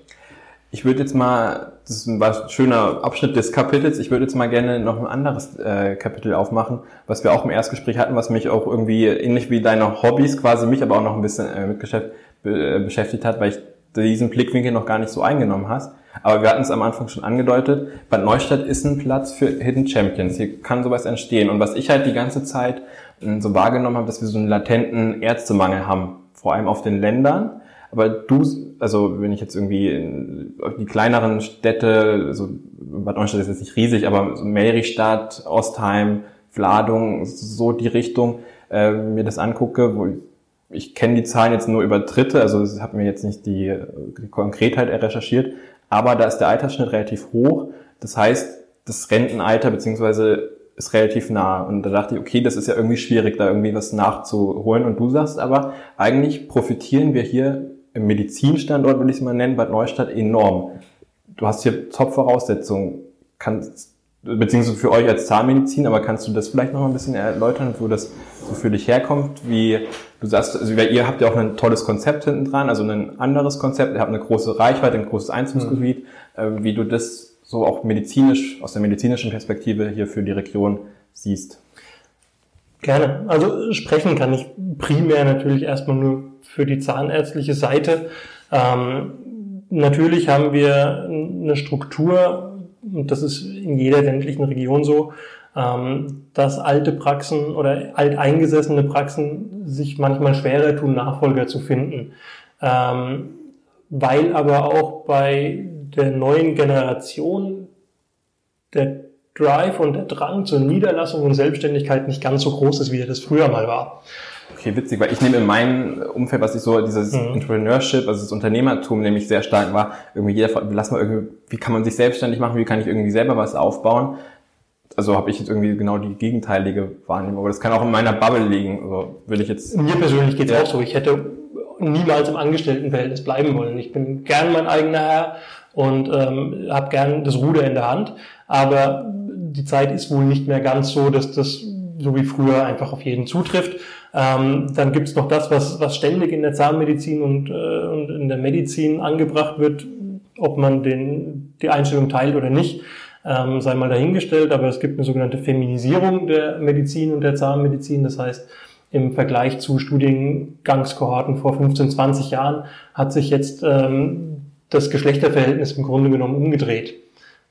Speaker 1: Ich würde jetzt mal, das war ein schöner Abschnitt des Kapitels, ich würde jetzt mal gerne noch ein anderes äh, Kapitel aufmachen, was wir auch im Erstgespräch hatten, was mich auch irgendwie ähnlich wie deine Hobbys quasi mich aber auch noch ein bisschen äh, mit äh, beschäftigt hat, weil ich diesen Blickwinkel noch gar nicht so eingenommen hast. Aber wir hatten es am Anfang schon angedeutet, Bad Neustadt ist ein Platz für Hidden Champions. Hier kann sowas entstehen. Und was ich halt die ganze Zeit äh, so wahrgenommen habe, dass wir so einen latenten Ärztemangel haben, vor allem auf den Ländern. Aber du, also wenn ich jetzt irgendwie in die kleineren Städte, also Bad Neustadt ist jetzt nicht riesig, aber so Meristadt, Ostheim, Vladung, so die Richtung, äh, mir das angucke, wo ich, ich kenne die Zahlen jetzt nur über Dritte, also ich habe mir jetzt nicht die, die Konkretheit recherchiert, aber da ist der Altersschnitt relativ hoch. Das heißt, das Rentenalter beziehungsweise ist relativ nah. Und da dachte ich, okay, das ist ja irgendwie schwierig, da irgendwie was nachzuholen. Und du sagst aber, eigentlich profitieren wir hier Medizinstandort, will ich es mal nennen, Bad Neustadt enorm. Du hast hier Top-Voraussetzungen. Kannst, beziehungsweise für euch als Zahnmedizin, aber kannst du das vielleicht noch ein bisschen erläutern, wo das so für dich herkommt? Wie du sagst, also ihr habt ja auch ein tolles Konzept hinten dran, also ein anderes Konzept, ihr habt eine große Reichweite, ein großes Einzugsgebiet, mhm. wie du das so auch medizinisch, aus der medizinischen Perspektive hier für die Region siehst.
Speaker 2: Gerne. Also sprechen kann ich primär natürlich erstmal nur für die zahnärztliche Seite. Ähm, natürlich haben wir eine Struktur, und das ist in jeder ländlichen Region so, ähm, dass alte Praxen oder alteingesessene Praxen sich manchmal schwerer tun, Nachfolger zu finden. Ähm, weil aber auch bei der neuen Generation der Drive und der Drang zur Niederlassung und Selbstständigkeit nicht ganz so groß ist, wie er das früher mal war.
Speaker 1: Okay, witzig, weil ich nehme in meinem Umfeld, was ich so, dieses mhm. Entrepreneurship, also das Unternehmertum nämlich sehr stark war, irgendwie jeder, lass mal irgendwie, wie kann man sich selbstständig machen, wie kann ich irgendwie selber was aufbauen? Also habe ich jetzt irgendwie genau die gegenteilige Wahrnehmung, aber das kann auch in meiner Bubble liegen, also will ich jetzt...
Speaker 2: Mir persönlich geht's ja. auch so, ich hätte niemals im Angestelltenverhältnis bleiben wollen. Ich bin gern mein eigener Herr und ähm, habe gern das Ruder in der Hand, aber die Zeit ist wohl nicht mehr ganz so, dass das so wie früher einfach auf jeden zutrifft. Ähm, dann gibt es noch das, was, was ständig in der Zahnmedizin und, äh, und in der Medizin angebracht wird, ob man den, die Einstellung teilt oder nicht, ähm, sei mal dahingestellt, aber es gibt eine sogenannte Feminisierung der Medizin und der Zahnmedizin. Das heißt, im Vergleich zu Studiengangskohorten vor 15, 20 Jahren hat sich jetzt ähm, das Geschlechterverhältnis im Grunde genommen umgedreht.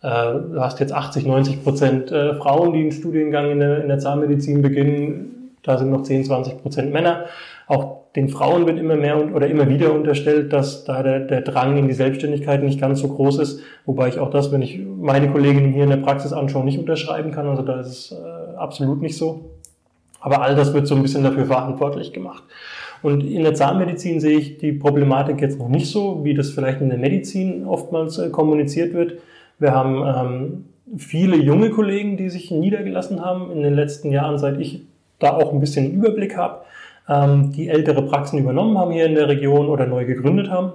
Speaker 2: Äh, du hast jetzt 80, 90 Prozent äh, Frauen, die einen Studiengang in der, in der Zahnmedizin beginnen. Da sind noch 10, 20 Prozent Männer. Auch den Frauen wird immer mehr oder immer wieder unterstellt, dass da der, der Drang in die Selbstständigkeit nicht ganz so groß ist. Wobei ich auch das, wenn ich meine Kolleginnen hier in der Praxis anschaue, nicht unterschreiben kann. Also da ist es äh, absolut nicht so. Aber all das wird so ein bisschen dafür verantwortlich gemacht. Und in der Zahnmedizin sehe ich die Problematik jetzt noch nicht so, wie das vielleicht in der Medizin oftmals äh, kommuniziert wird. Wir haben ähm, viele junge Kollegen, die sich niedergelassen haben in den letzten Jahren, seit ich da auch ein bisschen Überblick habe, ähm, die ältere Praxen übernommen haben hier in der Region oder neu gegründet haben.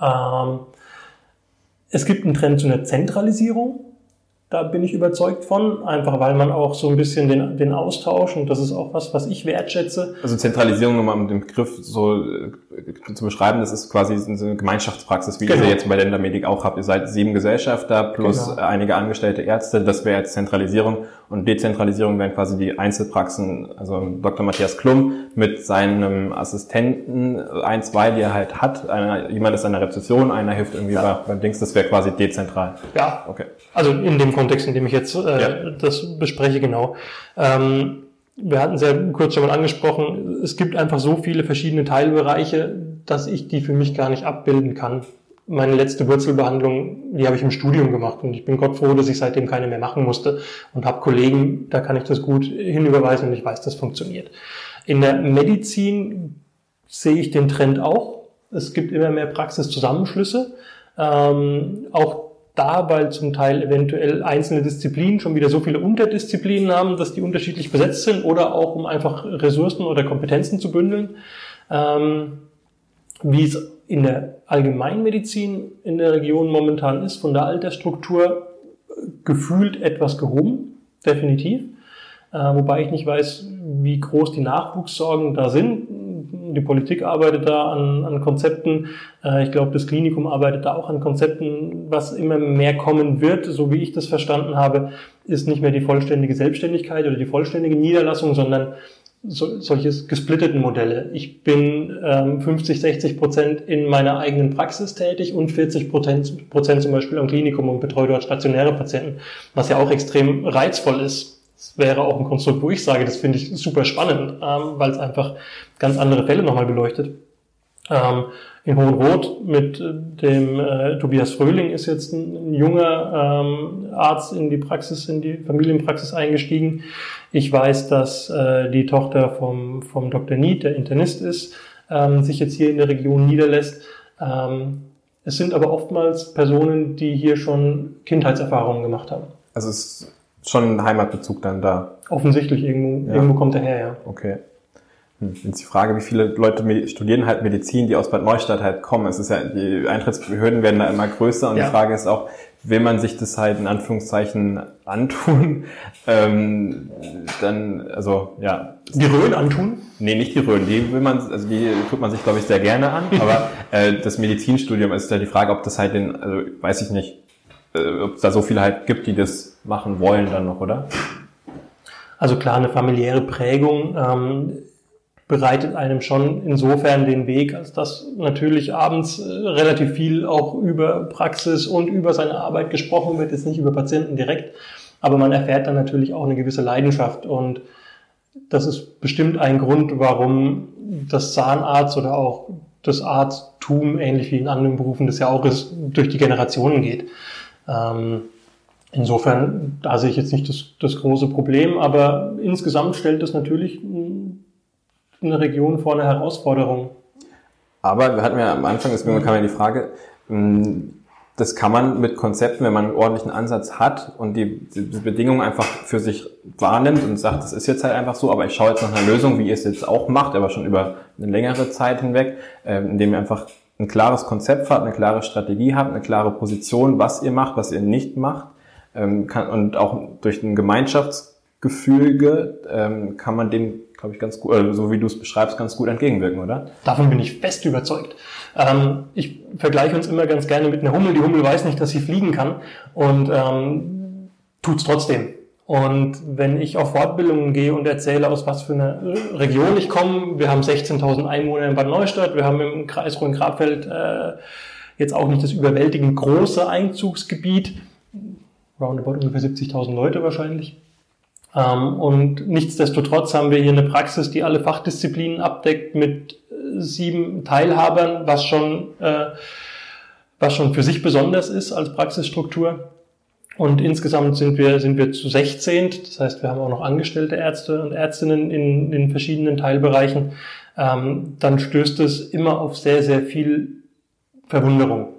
Speaker 2: Ähm, es gibt einen Trend zu einer Zentralisierung da bin ich überzeugt von, einfach weil man auch so ein bisschen den, den Austausch, und das ist auch was, was ich wertschätze.
Speaker 1: Also Zentralisierung, um den Begriff so äh, zu beschreiben, das ist quasi eine Gemeinschaftspraxis, wie genau. ihr jetzt bei der Endermedik auch habt. Ihr seid sieben Gesellschafter plus genau. einige angestellte Ärzte, das wäre jetzt Zentralisierung. Und Dezentralisierung wären quasi die Einzelpraxen, also Dr. Matthias Klum mit seinem Assistenten, ein, zwei, die er halt hat. Einer, jemand ist an der Rezession, einer hilft irgendwie ja. beim Dings, das wäre quasi dezentral.
Speaker 2: Ja, okay. Also in dem Kontext, in dem ich jetzt äh, ja. das bespreche, genau. Ähm, wir hatten es ja kurz schon mal angesprochen, es gibt einfach so viele verschiedene Teilbereiche, dass ich die für mich gar nicht abbilden kann. Meine letzte Wurzelbehandlung, die habe ich im Studium gemacht und ich bin Gott froh, dass ich seitdem keine mehr machen musste und habe Kollegen, da kann ich das gut hinüberweisen und ich weiß, das funktioniert. In der Medizin sehe ich den Trend auch. Es gibt immer mehr Praxiszusammenschlüsse. Ähm, auch da, weil zum Teil eventuell einzelne Disziplinen schon wieder so viele Unterdisziplinen haben, dass die unterschiedlich besetzt sind oder auch um einfach Ressourcen oder Kompetenzen zu bündeln. Ähm, wie es in der Allgemeinmedizin in der Region momentan ist, von der Altersstruktur gefühlt etwas gehoben, definitiv. Äh, wobei ich nicht weiß, wie groß die Nachwuchssorgen da sind die Politik arbeitet da an, an Konzepten. Äh, ich glaube, das Klinikum arbeitet da auch an Konzepten. Was immer mehr kommen wird, so wie ich das verstanden habe, ist nicht mehr die vollständige Selbstständigkeit oder die vollständige Niederlassung, sondern so, solche gesplitteten Modelle. Ich bin ähm, 50, 60 Prozent in meiner eigenen Praxis tätig und 40 Prozent, Prozent zum Beispiel am Klinikum und betreue dort stationäre Patienten, was ja auch extrem reizvoll ist. Das wäre auch ein Konstrukt, wo ich sage, das finde ich super spannend, ähm, weil es einfach ganz andere Fälle nochmal beleuchtet. Ähm, in Hohenroth mit dem äh, Tobias Fröhling ist jetzt ein, ein junger ähm, Arzt in die Praxis, in die Familienpraxis eingestiegen. Ich weiß, dass äh, die Tochter vom, vom Dr. Niet, der Internist ist, ähm, sich jetzt hier in der Region niederlässt. Ähm, es sind aber oftmals Personen, die hier schon Kindheitserfahrungen gemacht haben.
Speaker 1: Also es ist schon ein Heimatbezug dann da.
Speaker 2: Offensichtlich, irgendwo, ja. irgendwo kommt er her, ja.
Speaker 1: Okay. Hm. Jetzt die Frage, wie viele Leute studieren halt Medizin, die aus Bad Neustadt halt kommen. Es ist ja, die Eintrittsbehörden werden da immer größer und ja. die Frage ist auch, will man sich das halt in Anführungszeichen antun? Ähm, dann, also ja.
Speaker 2: Die Rhön antun?
Speaker 1: Nee, nicht die Rhön. Die will man, also die tut man sich, glaube ich, sehr gerne an. Aber äh, das Medizinstudium ist ja die Frage, ob das halt den, also weiß ich nicht, äh, ob es da so viele halt gibt, die das machen wollen dann noch, oder?
Speaker 2: Also klar, eine familiäre Prägung ähm, bereitet einem schon insofern den Weg, als dass natürlich abends äh, relativ viel auch über Praxis und über seine Arbeit gesprochen wird, jetzt nicht über Patienten direkt, aber man erfährt dann natürlich auch eine gewisse Leidenschaft. Und das ist bestimmt ein Grund, warum das Zahnarzt oder auch das Arzttum, ähnlich wie in anderen Berufen das ja auch ist, durch die Generationen geht. Ähm, insofern, da sehe ich jetzt nicht das, das große Problem, aber insgesamt stellt das natürlich eine Region vor eine Herausforderung.
Speaker 1: Aber wir hatten ja am Anfang, deswegen kam ja die Frage, hm, das kann man mit Konzepten, wenn man einen ordentlichen Ansatz hat und die, die Bedingungen einfach für sich wahrnimmt und sagt, das ist jetzt halt einfach so, aber ich schaue jetzt nach einer Lösung, wie ihr es jetzt auch macht, aber schon über eine längere Zeit hinweg, ähm, indem ihr einfach ein klares Konzept habt, eine klare Strategie habt, eine klare Position, was ihr macht, was ihr nicht macht, ähm, und auch durch ein Gemeinschaftsgefüge ähm, kann man dem glaube ich, ganz gut, äh, so wie du es beschreibst, ganz gut entgegenwirken, oder?
Speaker 2: Davon bin ich fest überzeugt. Ähm, ich vergleiche uns immer ganz gerne mit einer Hummel. Die Hummel weiß nicht, dass sie fliegen kann und ähm, tut es trotzdem. Und wenn ich auf Fortbildungen gehe und erzähle, aus was für einer Region ich komme, wir haben 16.000 Einwohner in Bad Neustadt, wir haben im Kreis Rhön-Grabfeld äh, jetzt auch nicht das überwältigend große Einzugsgebiet, roundabout ungefähr 70.000 Leute wahrscheinlich. Ähm, und nichtsdestotrotz haben wir hier eine Praxis, die alle Fachdisziplinen abdeckt mit äh, sieben Teilhabern, was schon, äh, was schon für sich besonders ist als Praxisstruktur. Und insgesamt sind wir, sind wir zu 16. Das heißt, wir haben auch noch angestellte Ärzte und Ärztinnen in, in verschiedenen Teilbereichen. Ähm, dann stößt es immer auf sehr, sehr viel Verwunderung.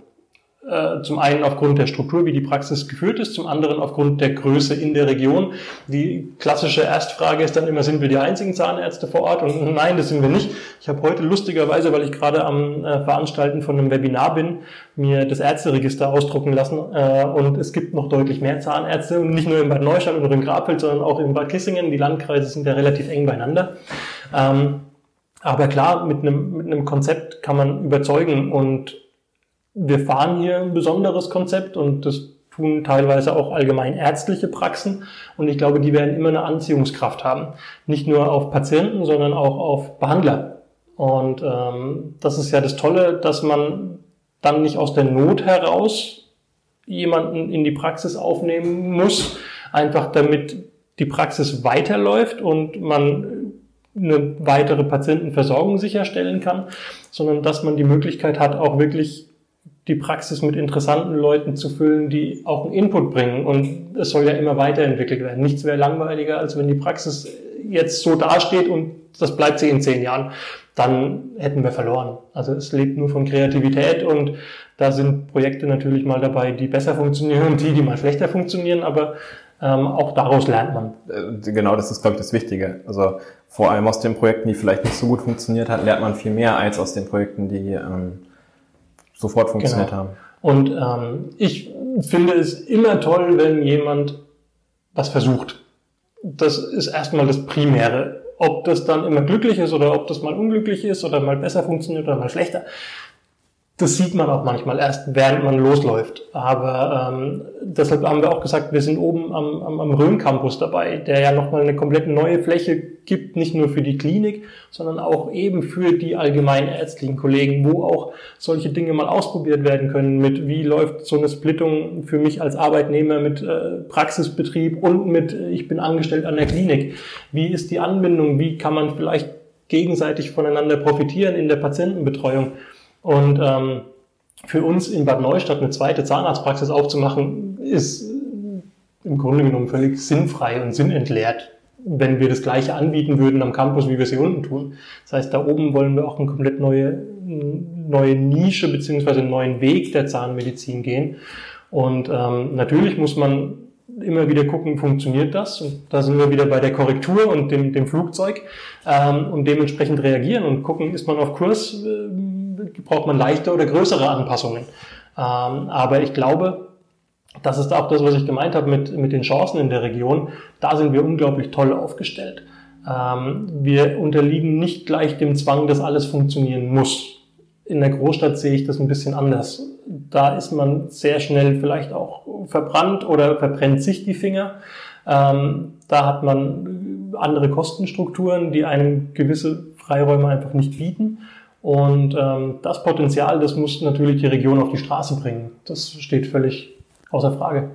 Speaker 2: Äh, zum einen aufgrund der Struktur, wie die Praxis geführt ist, zum anderen aufgrund der Größe in der Region. Die klassische Erstfrage ist dann immer, sind wir die einzigen Zahnärzte vor Ort? Und nein, das sind wir nicht. Ich habe heute lustigerweise, weil ich gerade am äh, Veranstalten von einem Webinar bin, mir das Ärzteregister ausdrucken lassen. Äh, und es gibt noch deutlich mehr Zahnärzte und nicht nur in Bad Neustadt und in Grabfeld, sondern auch in Bad Kissingen. Die Landkreise sind ja relativ eng beieinander. Ähm, aber klar, mit einem, mit einem Konzept kann man überzeugen und wir fahren hier ein besonderes Konzept und das tun teilweise auch allgemein ärztliche Praxen und ich glaube, die werden immer eine Anziehungskraft haben. Nicht nur auf Patienten, sondern auch auf Behandler. Und ähm, das ist ja das Tolle, dass man dann nicht aus der Not heraus jemanden in die Praxis aufnehmen muss, einfach damit die Praxis weiterläuft und man eine weitere Patientenversorgung sicherstellen kann, sondern dass man die Möglichkeit hat, auch wirklich die Praxis mit interessanten Leuten zu füllen, die auch einen Input bringen. Und es soll ja immer weiterentwickelt werden. Nichts wäre langweiliger, als wenn die Praxis jetzt so dasteht und das bleibt sie in zehn Jahren. Dann hätten wir verloren. Also es lebt nur von Kreativität und da sind Projekte natürlich mal dabei, die besser funktionieren und die, die mal schlechter funktionieren, aber ähm, auch daraus lernt man.
Speaker 1: Äh, genau, das ist, glaube ich, das Wichtige. Also vor allem aus den Projekten, die vielleicht nicht so gut funktioniert hat, lernt man viel mehr als aus den Projekten, die ähm, sofort funktioniert genau. haben.
Speaker 2: Und ähm, ich finde es immer toll, wenn jemand was versucht. Das ist erstmal das Primäre. Ob das dann immer glücklich ist oder ob das mal unglücklich ist oder mal besser funktioniert oder mal schlechter, das sieht man auch manchmal erst, während man losläuft. Aber ähm, deshalb haben wir auch gesagt, wir sind oben am, am, am Rhön-Campus dabei, der ja nochmal eine komplett neue Fläche gibt, nicht nur für die Klinik, sondern auch eben für die allgemein ärztlichen Kollegen, wo auch solche Dinge mal ausprobiert werden können, mit wie läuft so eine Splittung für mich als Arbeitnehmer mit äh, Praxisbetrieb und mit äh, ich bin angestellt an der Klinik. Wie ist die Anbindung? Wie kann man vielleicht gegenseitig voneinander profitieren in der Patientenbetreuung? Und ähm, für uns in Bad Neustadt eine zweite Zahnarztpraxis aufzumachen, ist im Grunde genommen völlig sinnfrei und sinnentleert, wenn wir das gleiche anbieten würden am Campus, wie wir es hier unten tun. Das heißt, da oben wollen wir auch eine komplett neue, neue Nische beziehungsweise einen neuen Weg der Zahnmedizin gehen. Und ähm, natürlich muss man immer wieder gucken, funktioniert das? Und da sind wir wieder bei der Korrektur und dem, dem Flugzeug ähm, und dementsprechend reagieren und gucken, ist man auf Kurs, äh, braucht man leichte oder größere Anpassungen. Ähm, aber ich glaube, das ist auch das, was ich gemeint habe mit, mit den Chancen in der Region. Da sind wir unglaublich toll aufgestellt. Ähm, wir unterliegen nicht gleich dem Zwang, dass alles funktionieren muss. In der Großstadt sehe ich das ein bisschen anders. Da ist man sehr schnell vielleicht auch verbrannt oder verbrennt sich die Finger. Ähm, da hat man andere Kostenstrukturen, die einem gewisse Freiräume einfach nicht bieten. Und ähm, das Potenzial, das muss natürlich die Region auf die Straße bringen. Das steht völlig außer Frage.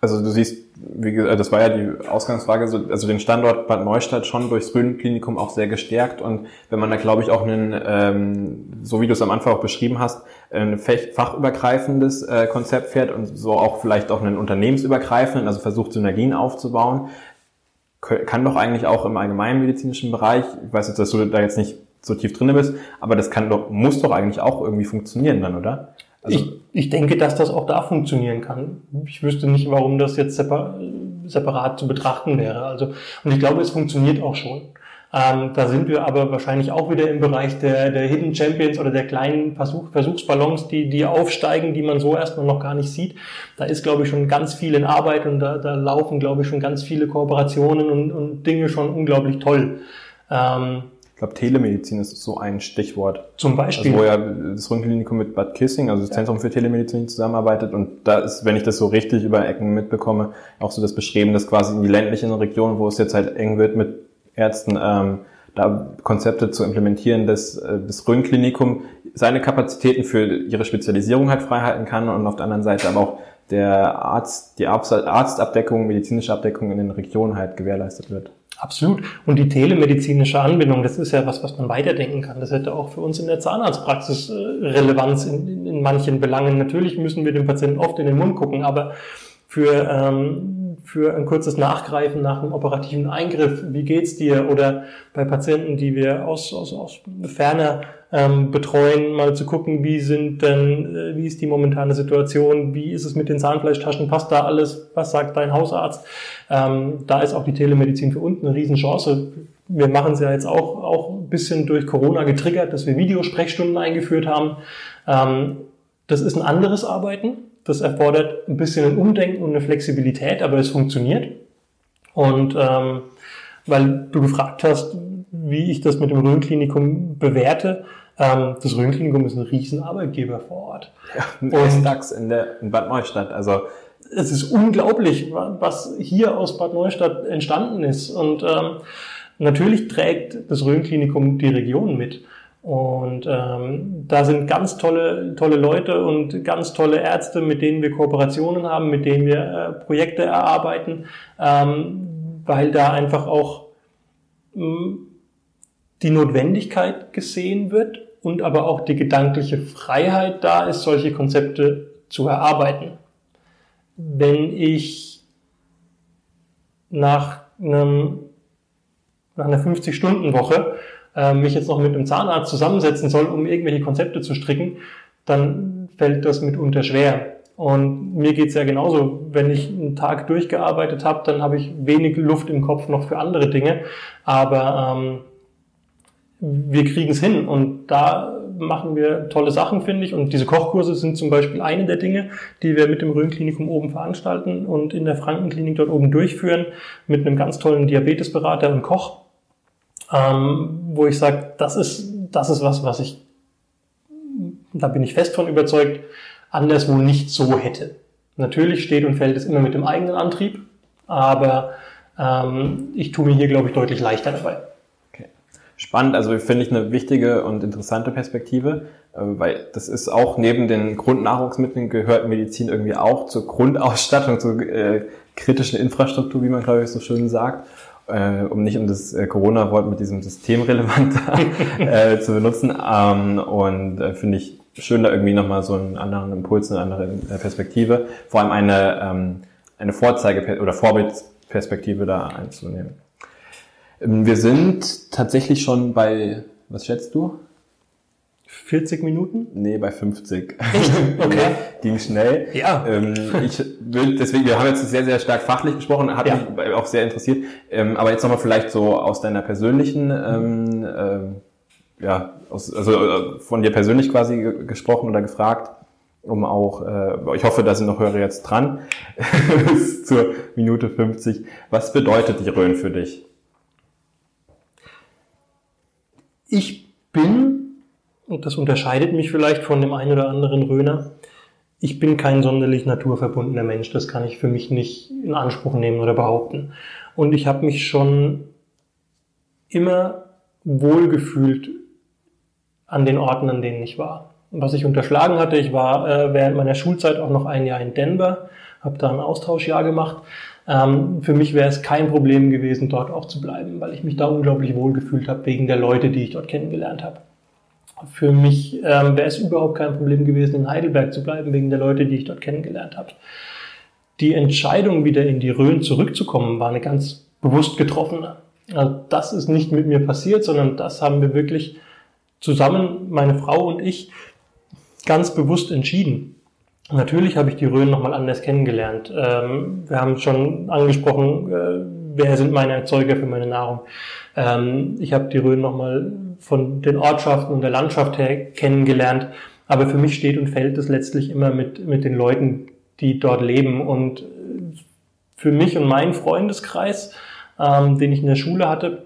Speaker 1: Also du siehst, wie gesagt, das war ja die Ausgangsfrage, also den Standort Bad Neustadt schon durchs Rhön-Klinikum auch sehr gestärkt und wenn man da glaube ich auch einen, ähm, so wie du es am Anfang auch beschrieben hast, ein fachübergreifendes äh, Konzept fährt und so auch vielleicht auch einen unternehmensübergreifenden, also versucht Synergien aufzubauen, kann doch eigentlich auch im allgemeinmedizinischen Bereich, ich weiß jetzt, dass du da jetzt nicht so tief drinne bist. Aber das kann doch, muss doch eigentlich auch irgendwie funktionieren dann, oder?
Speaker 2: Also ich, ich denke, dass das auch da funktionieren kann. Ich wüsste nicht, warum das jetzt separat zu betrachten wäre. Also, und ich glaube, es funktioniert auch schon. Ähm, da sind wir aber wahrscheinlich auch wieder im Bereich der, der Hidden Champions oder der kleinen Versuch, Versuchsballons, die, die aufsteigen, die man so erstmal noch gar nicht sieht. Da ist, glaube ich, schon ganz viel in Arbeit und da, da laufen, glaube ich, schon ganz viele Kooperationen und, und Dinge schon unglaublich toll.
Speaker 1: Ähm, ich glaube, Telemedizin ist so ein Stichwort.
Speaker 2: Zum Beispiel.
Speaker 1: Also, wo ja das Röntgenklinikum mit Bad Kissing, also das ja. Zentrum für Telemedizin zusammenarbeitet. Und da ist, wenn ich das so richtig über Ecken mitbekomme, auch so das beschrieben, dass quasi in die ländlichen Regionen, wo es jetzt halt eng wird mit Ärzten, ähm, da Konzepte zu implementieren, dass äh, das Röntgenklinikum seine Kapazitäten für ihre Spezialisierung halt freihalten kann und auf der anderen Seite aber auch der Arzt, die Arztabdeckung, medizinische Abdeckung in den Regionen halt gewährleistet wird.
Speaker 2: Absolut. Und die telemedizinische Anbindung, das ist ja was, was man weiterdenken kann. Das hätte auch für uns in der Zahnarztpraxis äh, Relevanz in, in, manchen Belangen. Natürlich müssen wir dem Patienten oft in den Mund gucken, aber für, ähm, für ein kurzes Nachgreifen nach einem operativen Eingriff, wie geht's dir? Oder bei Patienten, die wir aus, aus, aus ferner ähm, betreuen, mal zu gucken, wie sind denn, äh, wie ist die momentane Situation, wie ist es mit den Zahnfleischtaschen, passt da alles, was sagt dein Hausarzt? Ähm, da ist auch die Telemedizin für uns eine Riesenchance. Wir machen es ja jetzt auch, auch ein bisschen durch Corona getriggert, dass wir Videosprechstunden eingeführt haben. Ähm, das ist ein anderes Arbeiten. Das erfordert ein bisschen ein Umdenken und eine Flexibilität, aber es funktioniert. Und ähm, weil du gefragt hast, wie ich das mit dem Rhön-Klinikum bewerte, ähm, das Rhön-Klinikum ist ein riesen Arbeitgeber vor Ort.
Speaker 1: Ja, und DAX in, der, in Bad Neustadt. Also
Speaker 2: es ist unglaublich, was hier aus Bad Neustadt entstanden ist. Und ähm, natürlich trägt das Rhön-Klinikum die Region mit. Und ähm, da sind ganz tolle, tolle Leute und ganz tolle Ärzte, mit denen wir Kooperationen haben, mit denen wir äh, Projekte erarbeiten, ähm, weil da einfach auch mh, hm, die Notwendigkeit gesehen wird und aber auch die gedankliche Freiheit da ist, solche Konzepte zu erarbeiten. Wenn ich nach einem nach einer 50-Stunden-Woche äh, mich jetzt noch mit einem Zahnarzt zusammensetzen soll, um irgendwelche Konzepte zu stricken, dann fällt das mitunter schwer. Und mir geht's ja genauso. Wenn ich einen Tag durchgearbeitet habe, dann habe ich wenig Luft im Kopf noch für andere Dinge. Aber ähm, wir kriegen es hin. Und da machen wir tolle Sachen, finde ich. Und diese Kochkurse sind zum Beispiel eine der Dinge, die wir mit dem Rhön-Klinikum oben veranstalten und in der Frankenklinik dort oben durchführen mit einem ganz tollen Diabetesberater und Koch ähm, wo ich sage, das ist, das ist was, was ich, da bin ich fest von überzeugt, anderswo nicht so hätte. Natürlich steht und fällt es immer mit dem eigenen Antrieb, aber ähm, ich tue mir hier, glaube ich, deutlich leichter dabei.
Speaker 1: Okay. Spannend, also finde ich eine wichtige und interessante Perspektive, äh, weil das ist auch neben den Grundnahrungsmitteln gehört Medizin irgendwie auch zur Grundausstattung, zur äh, kritischen Infrastruktur, wie man glaube ich so schön sagt äh, um nicht um das äh, Corona-Wort mit diesem systemrelevant äh, zu benutzen. Ähm, und äh, finde ich schön, da irgendwie nochmal so einen anderen Impuls, eine andere äh, Perspektive, vor allem eine, ähm, eine Vorzeige- oder Vorbildperspektive da einzunehmen. Ähm, wir sind tatsächlich schon bei, was schätzt du?
Speaker 2: 40 Minuten?
Speaker 1: Nee, bei 50.
Speaker 2: Echt? Okay.
Speaker 1: Ging schnell.
Speaker 2: Ja.
Speaker 1: Ähm, ich will, deswegen, wir haben jetzt sehr, sehr stark fachlich gesprochen, hat
Speaker 2: Ja.
Speaker 1: mich auch sehr interessiert. Ähm, aber jetzt nochmal vielleicht so aus deiner persönlichen, ähm, ähm, ja, aus, also äh, von dir persönlich quasi ge- gesprochen oder gefragt, um auch, äh, ich hoffe, da sind noch Hörer jetzt dran, bis zur Minute 50. Was bedeutet die Rhön für dich?
Speaker 2: Ich bin, und das unterscheidet mich vielleicht von dem einen oder anderen Röner, ich bin kein sonderlich naturverbundener Mensch. Das kann ich für mich nicht in Anspruch nehmen oder behaupten. Und ich habe mich schon immer wohlgefühlt an den Orten, an denen ich war. Was ich unterschlagen hatte, ich war äh, während meiner Schulzeit auch noch ein Jahr in Denver, habe da ein Austauschjahr gemacht. Ähm, für mich wäre es kein Problem gewesen, dort auch zu bleiben, weil ich mich da unglaublich wohlgefühlt habe wegen der Leute, die ich dort kennengelernt habe. Für mich ähm, wäre es überhaupt kein Problem gewesen, in Heidelberg zu bleiben, wegen der Leute, die ich dort kennengelernt habe. Die Entscheidung, wieder in die Rhön zurückzukommen, war eine ganz bewusst getroffene. Also das ist nicht mit mir passiert, sondern das haben wir wirklich zusammen, meine Frau und ich, ganz bewusst entschieden. Natürlich habe ich die Rhön nochmal anders kennengelernt. Ähm, wir haben schon angesprochen, äh, wer sind meine Erzeuger für meine Nahrung. Ähm, ich habe die Rhön nochmal von den Ortschaften und der Landschaft her kennengelernt. Aber für mich steht und fällt es letztlich immer mit, mit den Leuten, die dort leben. Und für mich und meinen Freundeskreis, ähm, den ich in der Schule hatte,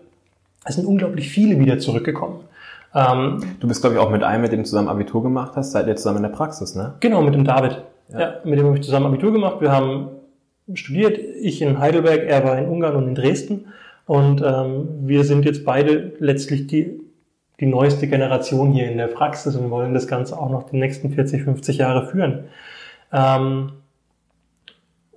Speaker 2: es sind unglaublich viele wieder zurückgekommen. Ähm,
Speaker 1: Du bist, glaube ich, auch mit einem, mit dem du zusammen Abitur gemacht hast, seid ihr zusammen in der Praxis, ne?
Speaker 2: Genau, mit dem David.
Speaker 1: Ja.
Speaker 2: Ja. mit dem habe ich zusammen Abitur gemacht. Wir haben studiert, ich in Heidelberg, er war in Ungarn und in Dresden. Und ähm, wir sind jetzt beide letztlich die, die neueste Generation hier in der Praxis und wollen das Ganze auch noch die nächsten 40, 50 Jahre führen. Ähm,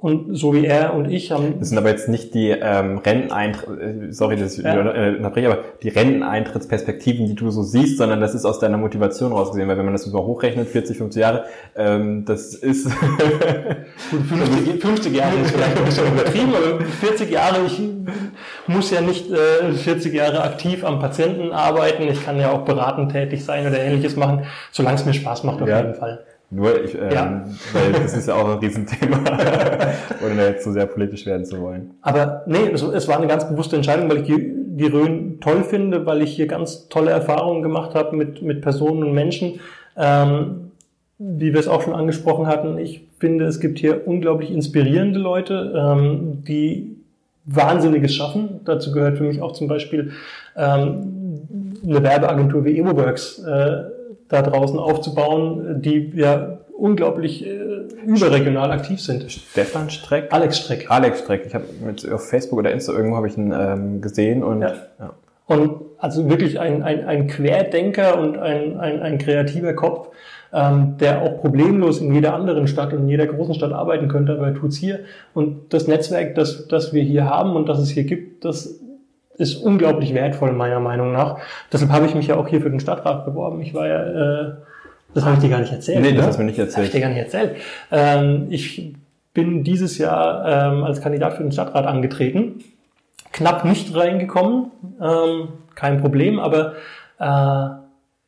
Speaker 2: und so wie er und ich haben
Speaker 1: Das sind aber jetzt nicht die ähm, Renteneintritt, sorry, dass ich
Speaker 2: Ja.
Speaker 1: äh, unterbreche, aber die Renteneintrittsperspektiven, die du so siehst, sondern das ist aus deiner Motivation rausgesehen, weil wenn man das über hochrechnet, 40, 50 Jahre, ähm, das ist
Speaker 2: Gut, 50, 50 Jahre ist vielleicht ein bisschen übertrieben, aber 40 Jahre, ich muss ja nicht äh, 40 Jahre aktiv am Patienten arbeiten. Ich kann ja auch beratend tätig sein oder ähnliches machen, solange es mir Spaß macht auf
Speaker 1: Ja.
Speaker 2: jeden Fall.
Speaker 1: Nur, ich, ähm,
Speaker 2: Ja.
Speaker 1: weil das ist ja auch ein Riesenthema, ohne jetzt so sehr politisch werden zu wollen.
Speaker 2: Aber nee, es, es war eine ganz bewusste Entscheidung, weil ich die, die Rhön toll finde, weil ich hier ganz tolle Erfahrungen gemacht habe mit, mit Personen und Menschen. Ähm, wie wir es auch schon angesprochen hatten, ich finde, es gibt hier unglaublich inspirierende Leute, ähm, die Wahnsinniges schaffen. Dazu gehört für mich auch zum Beispiel ähm, eine Werbeagentur wie EvoWorks äh, da draußen aufzubauen, die ja unglaublich äh, überregional aktiv sind.
Speaker 1: Stefan Streck?
Speaker 2: Alex Streck.
Speaker 1: Alex Streck, ich habe mit auf Facebook oder Insta irgendwo habe ich ihn ähm, gesehen und
Speaker 2: Ja.
Speaker 1: ja.
Speaker 2: Und also wirklich ein, ein, ein Querdenker und ein, ein, ein kreativer Kopf, ähm, der auch problemlos in jeder anderen Stadt und in jeder großen Stadt arbeiten könnte, aber er tut's hier. Und das Netzwerk, das, das wir hier haben und das es hier gibt, das ist unglaublich wertvoll, meiner Meinung nach. Deshalb habe ich mich ja auch hier für den Stadtrat beworben. Ich war ja, äh, das habe ich dir gar nicht erzählt.
Speaker 1: Nee, das
Speaker 2: ne?
Speaker 1: hast du mir nicht
Speaker 2: Das habe ich
Speaker 1: erzählt.
Speaker 2: dir gar nicht erzählt. Ähm, ich bin dieses Jahr ähm, als Kandidat für den Stadtrat angetreten. Knapp nicht reingekommen, ähm, kein Problem, aber äh,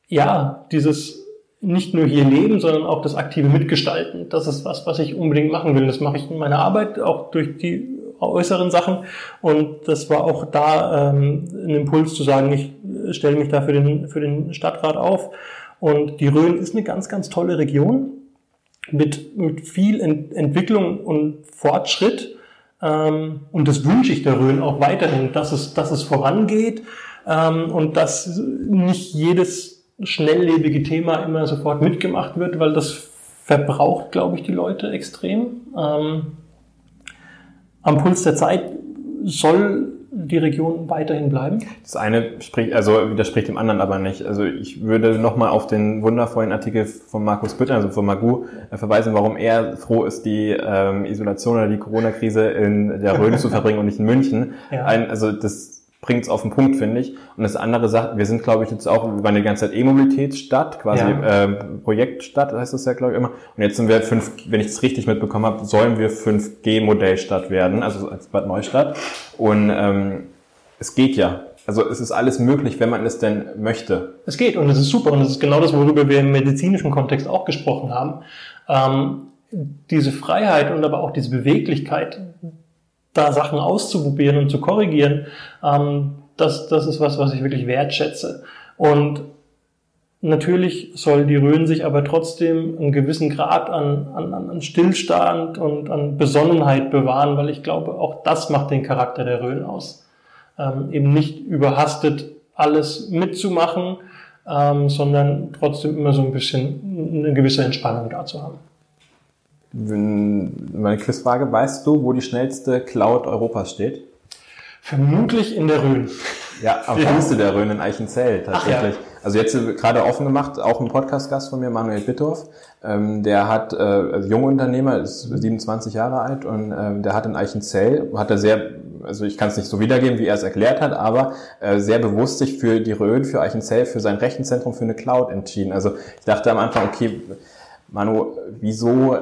Speaker 2: ja, dieses nicht nur hier leben, sondern auch das aktive Mitgestalten, das ist was, was ich unbedingt machen will. Das mache ich in meiner Arbeit, auch durch die äußeren Sachen. Und das war auch da ähm, ein Impuls zu sagen, ich äh, stelle mich da für den, für den Stadtrat auf. Und die Rhön ist eine ganz, ganz tolle Region mit, mit viel Ent Entwicklung und Fortschritt. Ähm, und das wünsche ich der Rhön auch weiterhin, dass es, dass es vorangeht, ähm, und dass nicht jedes schnelllebige Thema immer sofort mitgemacht wird, weil das verbraucht, glaube ich, die Leute extrem. Ähm, am Puls der Zeit soll die Region weiterhin bleiben?
Speaker 1: Das eine spricht, also widerspricht dem anderen aber nicht. Also ich würde nochmal auf den wundervollen Artikel von Markus Bütter, also von Magu, äh, verweisen, warum er froh ist, die ähm, Isolation oder die Corona-Krise in der Rhön zu verbringen und nicht in München. Ja. Ein, also das bringt es auf den Punkt, finde ich. Und das andere sagt, wir sind, glaube ich, jetzt auch über eine ganze Zeit E-Mobilitätsstadt, quasi ja. äh, Projektstadt, heißt das ja, glaube ich, immer. Und jetzt sind wir fünf, wenn ich es richtig mitbekommen habe, sollen wir 5G-Modellstadt werden, also als Bad Neustadt. Und ähm, es geht ja. Also es ist alles möglich, wenn man es denn möchte.
Speaker 2: Es geht und es ist super und es ist genau das, worüber wir im medizinischen Kontext auch gesprochen haben. Ähm, diese Freiheit und aber auch diese Beweglichkeit, da Sachen auszuprobieren und zu korrigieren, ähm, das, das ist was, was ich wirklich wertschätze. Und natürlich soll die Rhön sich aber trotzdem einen gewissen Grad an, an, an Stillstand und an Besonnenheit bewahren, weil ich glaube, auch das macht den Charakter der Rhön aus. Ähm, eben nicht überhastet alles mitzumachen, ähm, sondern trotzdem immer so ein bisschen eine gewisse Entspannung da zu haben.
Speaker 1: Meine Quizfrage, weißt du, wo die schnellste Cloud Europas steht?
Speaker 2: Vermutlich in der Rhön.
Speaker 1: Ja, am ja. Fuße der Rhön in Eichenzell tatsächlich. Ja. Also jetzt gerade offen gemacht, auch ein Podcast-Gast von mir, Manuel Bitthoff. Ähm, der hat, äh, also junger Unternehmer, ist 27 Jahre alt und ähm, der hat in Eichenzell, hat er sehr, also ich kann es nicht so wiedergeben, wie er es erklärt hat, aber äh, sehr bewusst sich für die Rhön, für Eichenzell, für sein Rechenzentrum, für eine Cloud entschieden. Also ich dachte am Anfang, okay, Manu, wieso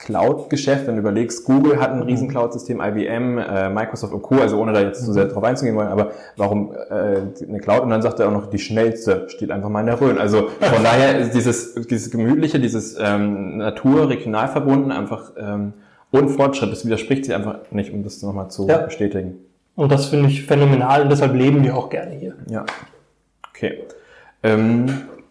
Speaker 1: Cloud-Geschäft, wenn du überlegst, Google hat ein riesen Cloud-System, IBM, äh, Microsoft und Co., also ohne da jetzt zu sehr drauf einzugehen wollen, aber warum äh, eine Cloud? Und dann sagt er auch noch, die schnellste steht einfach mal in der Rhön. Also von daher ist dieses, dieses Gemütliche, dieses ähm, Natur, regional verbunden, einfach ähm, und Fortschritt, das widerspricht sich einfach nicht, um das nochmal zu ja. bestätigen.
Speaker 2: Und das finde ich phänomenal und deshalb leben wir auch gerne hier.
Speaker 1: Ja. Okay. Ähm,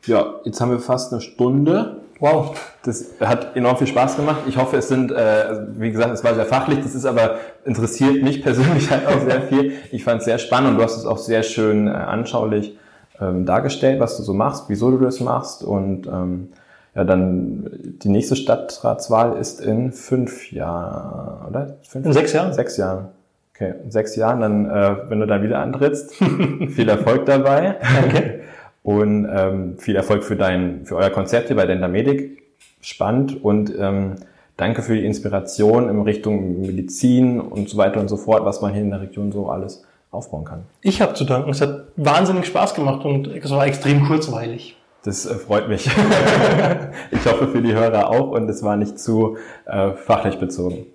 Speaker 1: ja, jetzt haben wir fast eine Stunde.
Speaker 2: Wow.
Speaker 1: Das hat enorm viel Spaß gemacht. Ich hoffe, es sind, äh, also wie gesagt, es war sehr fachlich, das ist aber interessiert mich persönlich halt auch sehr viel. Ich fand es sehr spannend und du hast es auch sehr schön äh, anschaulich ähm, dargestellt, was du so machst, wieso du das machst und ähm, ja, dann die nächste Stadtratswahl ist in fünf Jahren, oder? Fünf?
Speaker 2: In sechs Jahren?
Speaker 1: Sechs Jahren. Okay, in sechs Jahren, dann, äh, wenn du dann wieder antrittst, viel Erfolg dabei. Danke. Und ähm, viel Erfolg für dein, für euer Konzept hier bei Dentamedic. Spannend und ähm, danke für die Inspiration in Richtung Medizin und so weiter und so fort, was man hier in der Region so alles aufbauen kann.
Speaker 2: Ich habe zu danken. Es hat wahnsinnig Spaß gemacht und es war extrem kurzweilig.
Speaker 1: Das äh, freut mich. ich hoffe für die Hörer auch und es war nicht zu äh, fachlich bezogen.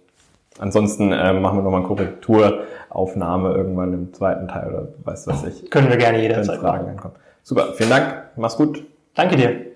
Speaker 1: Ansonsten äh, machen wir nochmal eine Korrekturaufnahme irgendwann im zweiten Teil oder weißt du was ich.
Speaker 2: Können wir gerne jederzeit
Speaker 1: Fragen ankommen. Super, vielen Dank, mach's gut.
Speaker 2: Danke dir.